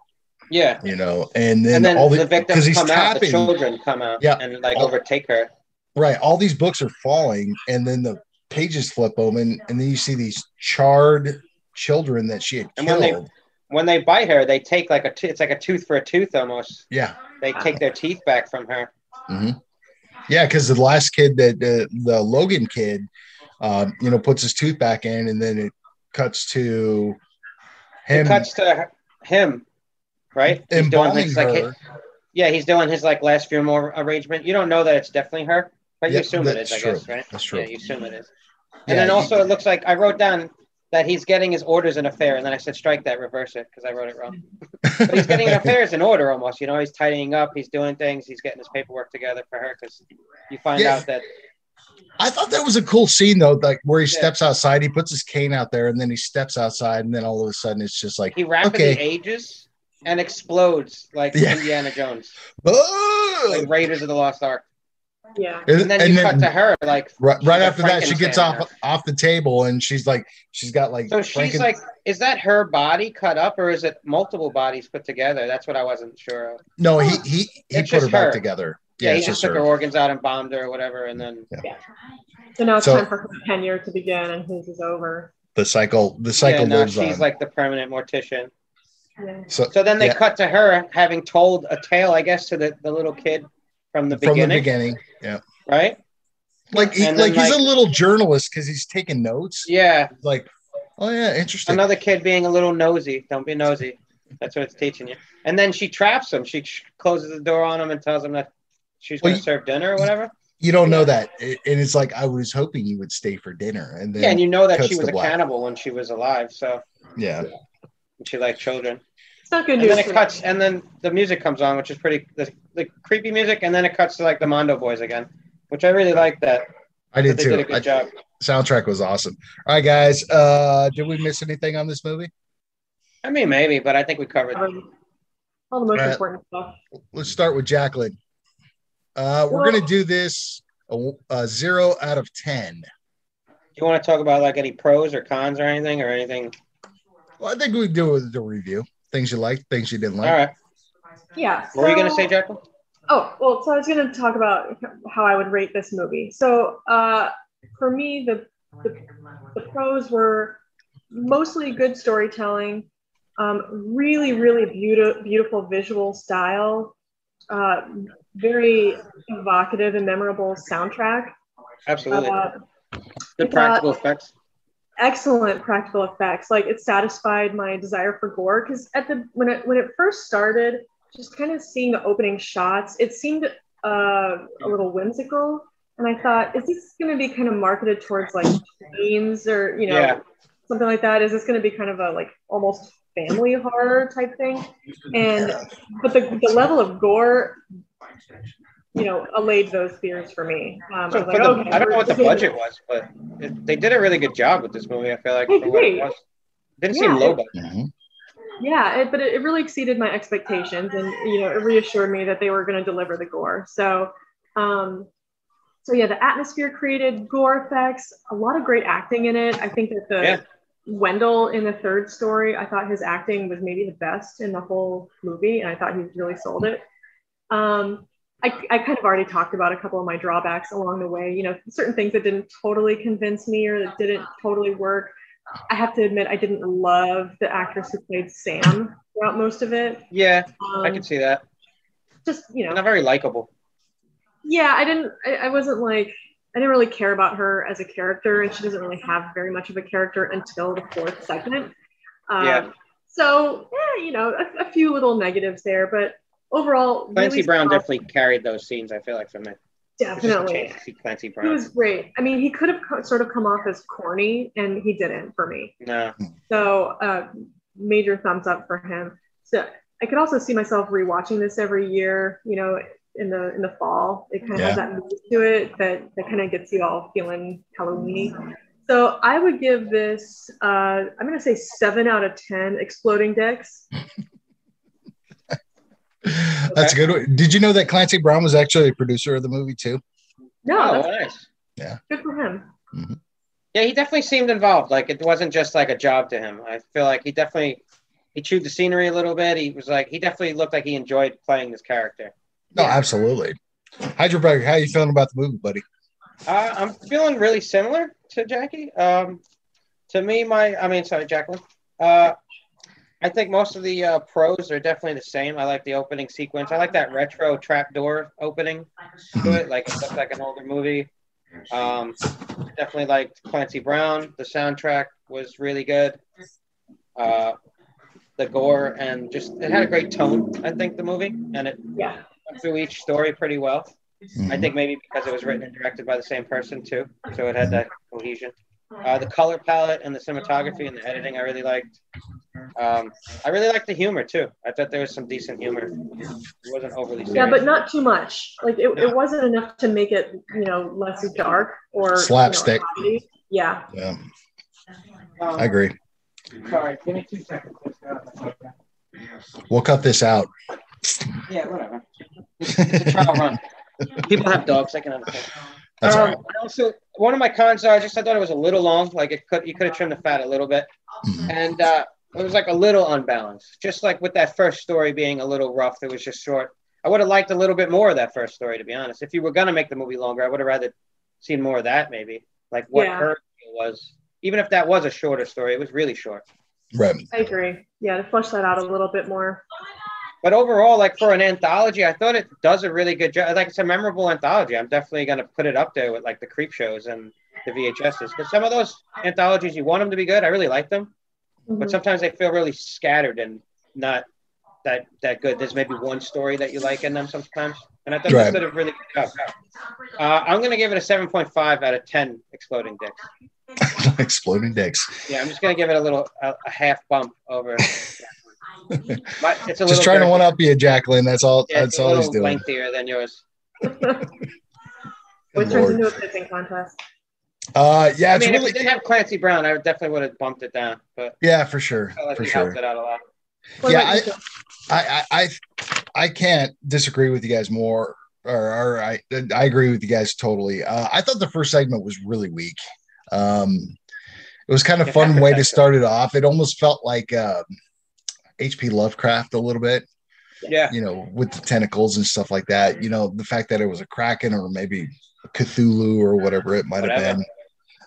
yeah. you know, and then, And then all the, the, victims come out, the children come out, Yeah. and like All- overtake her. Right. All these books are falling, and then the pages flip open, and then you see these charred children that she had And when killed. they- When they bite her, they take like a t- it's like a tooth for a tooth almost. yeah. They take their teeth back from her. hmm Yeah, because the last kid that uh, the Logan kid, um, you know, puts his tooth back in, and then it cuts to him It cuts to him, right? He's doing his, like, her. yeah, he's doing his like last funeral arrangement. You don't know that it's definitely her, but you assume it that's I true. guess, right? That's true. Yeah, you assume it is. Yeah, And then you- also, it looks like I wrote down that he's getting his orders in affair, and then I said strike that, reverse it, because I wrote it wrong. But he's getting affairs in order almost. You know, he's tidying up, he's doing things, he's getting his paperwork together for her, because you find Yeah. out that I thought that was a cool scene though, like where he Yeah. steps outside, he puts his cane out there, and then he steps outside, and then all of a sudden it's just like, he rapidly Okay. ages. and explodes like Yeah. Indiana Jones, Oh! like Raiders of the Lost Ark. Yeah. And, And then and you then cut to her, like right, right after that, she gets Frankenstein off off the table and she's like, she's got like, So she's like, is that her body cut up, or is it multiple bodies put together? That's what I wasn't sure of. no, he he he It's put her just back together. Yeah, Yeah, he it's just just took her her. organs out and bombed her or whatever, and then yeah. So now it's So- time for her tenure to begin, and his is over. The cycle, the cycle yeah, now lives she's on. like the permanent mortician. Yeah. so So then they Yeah. cut to her having told a tale, I guess, to the, the little kid from the from the beginning, beginning, yeah. right? Like he, And like he's like- a little journalist because he's taking notes. Yeah, Like, oh yeah, interesting. another kid being a little nosy. Don't be nosy. That's what it's teaching you. And then she traps him. She closes the door on him and tells him that she's Well, going to serve dinner or whatever. you don't know that, and it's like I was hoping you would stay for dinner, and then yeah, and you know that she was a black. cannibal when she was alive. So yeah, and she liked children. It's not good And news. then it cuts, and then the music comes on, which is pretty the, the creepy music, and then it cuts to like the Mondo Boys again, which I really like. That I did too. did a good I- job. soundtrack was awesome. All right, guys, uh, did we miss anything on this movie? I mean, maybe, but I think we covered. Um, all the most Alright. important stuff. Let's start with Jacqueline. Uh, we're Well- gonna do this a, a zero out of ten. Do you want to talk about like any pros or cons or anything or anything? Well, I think we do with the review. Things you liked, things you didn't like. All right. Yeah. What were you gonna say, Jacqueline? Oh, well, so I was going to talk about how I would rate this movie. So, uh, for me, the, the, the pros were mostly good storytelling, um, really, really beautiful, beautiful visual style, uh, very evocative and memorable soundtrack, Absolutely. uh, Good practical uh, effects. excellent practical effects. Like it satisfied my desire for gore because at the when it when it first started, just kind of seeing the opening shots, it seemed uh, a little whimsical, and I thought, is this going to be kind of marketed towards like teens or you know Yeah. something like that? Is this going to be kind of a like almost family horror type thing? And but the the level of gore. You know, allayed those fears for me. Um, So I for like, the, okay, I don't know what the budget was, but it, they did a really good job with this movie. I feel like I for it agree. Didn't Yeah, seem low it- budget. Mhm. Yeah it, but it, it really exceeded my expectations and you know it reassured me that they were going to deliver the gore. So um so yeah the atmosphere created gore effects a lot of great acting in it. I think that the Yeah. wendell in the third story i thought his acting was maybe the best in the whole movie and i thought he really sold it. Um I, I kind of already talked about a couple of my drawbacks along the way you know certain things that didn't totally convince me or that didn't totally work I have to admit, I didn't love the actress who played Sam throughout most of it. Yeah, Um, I could see that. just you know, Not very likable. yeah, I didn't, I, I wasn't like, I didn't really care about her as a character, and she doesn't really have very much of a character until the fourth segment. Um, Yeah. So yeah, you know, a, a few little negatives there, but overall, Clancy really Brown definitely carried those scenes. I feel like for me. It's just a definitely. change to see Clancy He was great. I mean, he could have co- sort of come off as corny, and he didn't for me. No, So uh, major thumbs up for him. So I could also see myself rewatching this every year. You know, in the in the fall, it kind of Yeah. has that mood to it that that kind of gets you all feeling Halloweeny. So I would give this. Uh, I'm gonna say seven out of ten exploding dicks. That's a good. one. Did you know that Clancy Brown was actually a producer of the movie too? No, oh, that's nice. good for him. Yeah, he definitely seemed involved. Like it wasn't just like a job to him. I feel like he definitely he chewed the scenery a little bit. He was like he definitely looked like he enjoyed playing this character. No, Yeah. absolutely. Hydraberg, how you feeling about the movie, buddy? Uh, I'm feeling really similar to Jackie. Um, to me, my I mean, sorry, Jacqueline. Uh, I think most of the uh, pros are definitely the same. I like the opening sequence. I like that retro trapdoor opening to it. Like it looks like an older movie. Um, definitely liked Clancy Brown. The soundtrack was really good. Uh, the gore and just it had a great tone. I think the movie and it Yeah. went through each story pretty well. I Mhm. think maybe because it was written and directed by the same person too, so it had that cohesion. Uh, the color palette and the cinematography and the editing, I really liked. Um, I really liked the humor too. I thought there was some decent humor. It wasn't overly serious. Yeah, but not too much. Like it, it wasn't enough to make it, you know, less dark or you know, Slapstick. yeah. Yeah, Um, I agree. Sorry, give me two seconds. We'll cut this out. Yeah, whatever. It's, it's a trial run. People have dogs. I can understand. That's um, right. also, one of my cons are just I thought it was a little long. Like it could you could have trimmed the fat a little bit, Mhm. and uh, it was like a little unbalanced. Just like with that first story being a little rough, it was just short. I would have liked a little bit more of that first story, to be honest. If you were gonna make the movie longer, I would have rather seen more of that, maybe. Like what Yeah. her was. Even if that was a shorter story, it was really short. Right. I agree. Yeah, to flesh that out a little bit more. But overall, like for an anthology, I thought it does a really good job. Like it's a memorable anthology. I'm definitely gonna put it up there with like the Creepshows and the VHSs because some of those anthologies you want them to be good. I really like them, but Mhm. sometimes they feel really scattered and not that that good. There's maybe one story that you like in them sometimes, and I thought Right. this did a really good job. Uh, I'm gonna give it a 7.5 out of 10 exploding dicks. Exploding dicks. Yeah, I'm just gonna give it a little a, a half bump over. My, it's a Just little trying to one up you, Jacqueline. That's all. Yeah, that's all he's doing. lengthier than yours. Which turns Lord. into a pissing contest. Uh, yeah, I it's mean, if really, it didn't have Clancy Brown, I definitely would have bumped it down. But yeah, for sure, I for sure. helped it out a lot. What Yeah, about you, Joe? I, I, I, I can't disagree with you guys more. Or, or I, I agree with you guys totally. Uh, I thought the first segment was really weak. Um, it was kind of fun way to start it off. It almost felt like um, H.P. Lovecraft a little bit. Yeah, you know, with the tentacles and stuff like that. You know, the fact that it was a kraken or maybe Cthulhu or whatever it might have been.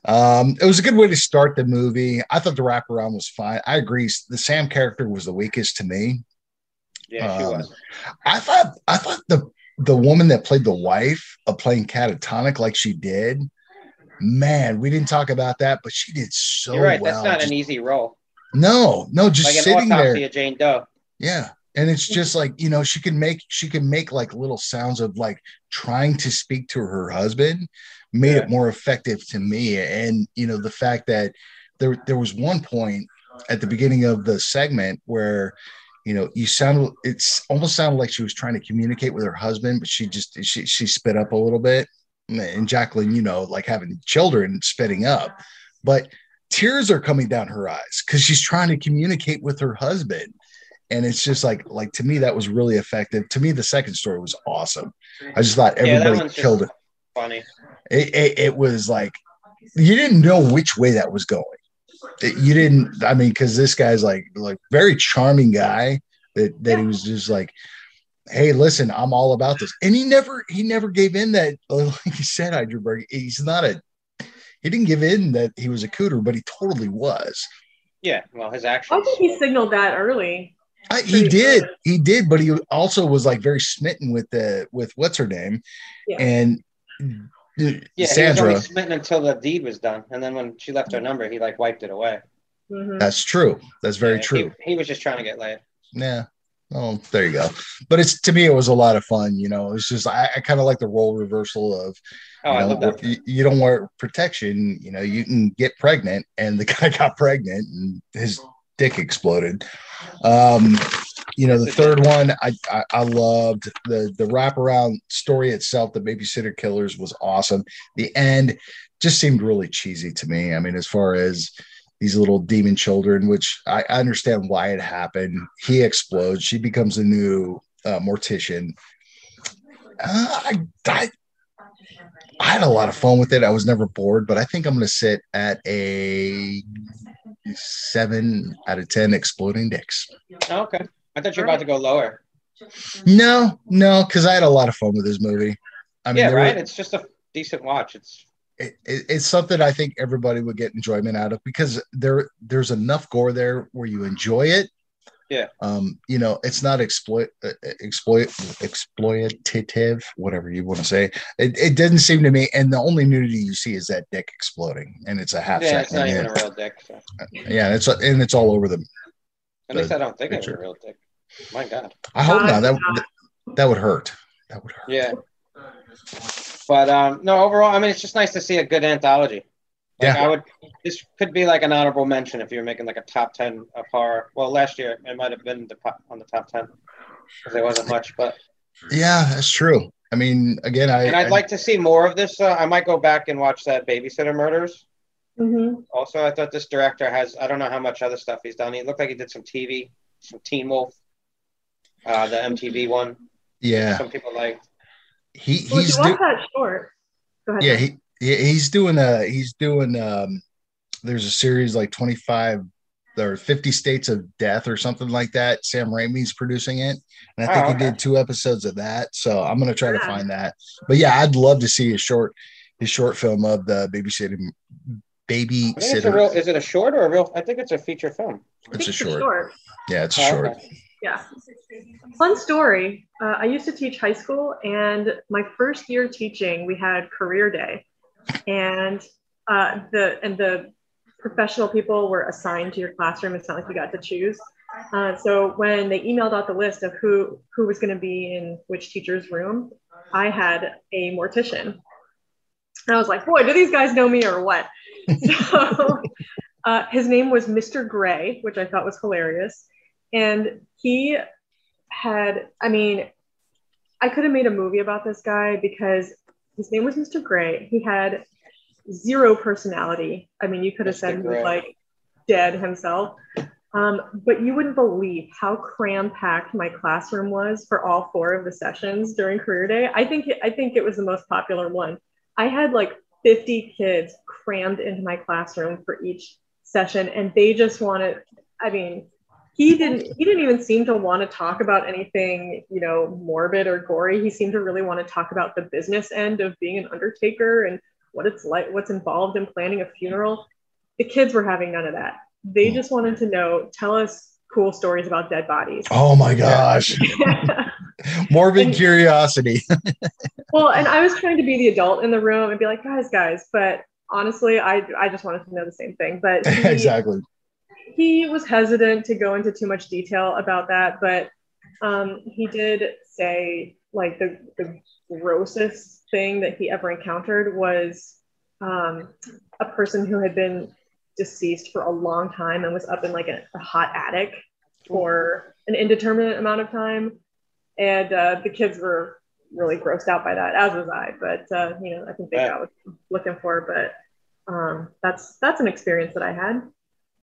Um, it was a good way to start the movie. I thought the wraparound was fine. I agree. The Sam character was the weakest to me. yeah, she Um, was. I thought I thought the the woman that played the wife of playing catatonic like she did, man, we didn't talk about that, but she did so You're right. well. That's not Just- an easy role. No, no, just Like an sitting there. of Jane Doe. Yeah. And it's hmm. just like, you know, she can make she can make like little sounds of like trying to speak to her husband made Yeah. it more effective to me. And you know, the fact that there there was one point at the beginning of the segment where you know you sound it's almost sounded like she was trying to communicate with her husband but she just she she spit up a little bit and jacqueline you know like having children spitting up but tears are coming down her eyes because she's trying to communicate with her husband. And it's just like like to me that was really effective. To me the second story was awesome. I just thought everybody just- killed it. Funny. it, it it was like you didn't know which way that was going. It- you didn't i mean because this guy's like like very charming guy that that he was just like hey listen i'm all about this. And he never he never gave in that like you said Heidelberg, he's not a he didn't give in that he was a cooter but he totally was Yeah. Well, his actions. I think he signaled that early. I, he did good. he did but he also was like very smitten with the with what's her name Yeah. and Yeah, he was sandra smitten until the deed was done, and then when she left her number, he like wiped it away. Mhm. that's true that's very Yeah, true He, he was just trying to get laid. yeah well there you go. But it's to me it was a lot of fun you know it's just i, I kind of like the role reversal of Oh, you, I love that. you, you don't wear protection you know you can get pregnant and the guy got pregnant and his dick exploded. Um you know the third one i i, I loved the the wraparound story itself the babysitter killers was awesome. The end just seemed really cheesy to me. I mean as far as these little demon children, which I I understand why it happened. He explodes. She becomes a new uh, mortician. Uh, I, I I had a lot of fun with it. I was never bored, but I think I'm going to sit at a seven out of ten exploding dicks. Oh, okay. I thought you were about to go lower. No, no, because I had a lot of fun with this movie. I mean, yeah, there were- right. It's just a decent watch. It's it, it- it's something I think everybody would get enjoyment out of because there there's enough gore there where you enjoy it. Yeah. Um, you know, it's not exploit uh, exploit exploitative, whatever you want to say. It, it didn't seem to me, and the only nudity you see is that dick exploding, and it's a half yeah, it's second. not even in. a real dick. So. yeah, it's and it's all over them. At least I don't think picture. it's a real dick. My God. I hope Uh, not. That that would hurt. That would hurt. Yeah. But um, no, overall, I mean, it's just nice to see a good anthology. Like, Yeah. I would. This could be like an honorable mention if you were making like a top ten of horror. Well, last year it might have been the, po- on the top ten because there wasn't much. But Yeah, that's true. I mean, again, I and I'd I- like to see more of this. Uh, I might go back and watch that Babysitter Murders. Mhm. Also, I thought this director has. I don't know how much other stuff he's done. He looked like he did some TV, some Teen Wolf. uh, the MTV one. Yeah, Some people like. He Well, he's you do- that short. Go ahead. yeah he yeah, he's doing a he's doing um there's a series like 25 or 50 states of death or something like that sam raimi's producing it and i think Oh, he did two episodes of that so i'm gonna try to find that but yeah i'd love to see his short his short film of the babysitting baby. think it's a babysitter real. Is it a short or a real? I think it's a feature film. I it's a short yeah it's a Oh, short okay. Yeah. Fun story. Uh, I used to teach high school, and my first year teaching, we had career day, and uh, the and the professional people were assigned to your classroom. It's not like you got to choose. Uh, so when they emailed out the list of who who was going to be in which teacher's room, I had a mortician. And I was like, boy, do these guys know me or what? so uh, his name was Mr. Gray, which I thought was hilarious. And he had, I mean, I could have made a movie about this guy because his name was Mr. Gray. He had zero personality. I mean, you could have Mr. said he was like dead himself. Um, but you wouldn't believe how cram packed my classroom was for all four of the sessions during career day. I think I think it was the most popular one. I had like 50 kids crammed into my classroom for each session, and they just wanted. I mean, he didn't he didn't even seem to want to talk about anything you know morbid or gory. He seemed to really want to talk about the business end of being an undertaker and what it's like, what's involved in planning a funeral. The kids were having none of that. They just wanted to know, tell us cool stories about dead bodies. oh my gosh morbid And- curiosity well, and I was trying to be the adult in the room and be like, guys, guys, but honestly, I I just wanted to know the same thing. But he, exactly he was hesitant to go into too much detail about that, but um, he did say like the, the grossest thing that he ever encountered was um, a person who had been deceased for a long time and was up in like a, a hot attic for an indeterminate amount of time. And uh, the kids were really grossed out by that, as was I. But uh, you know, I think they got what I was looking for. But um, that's that's an experience that I had.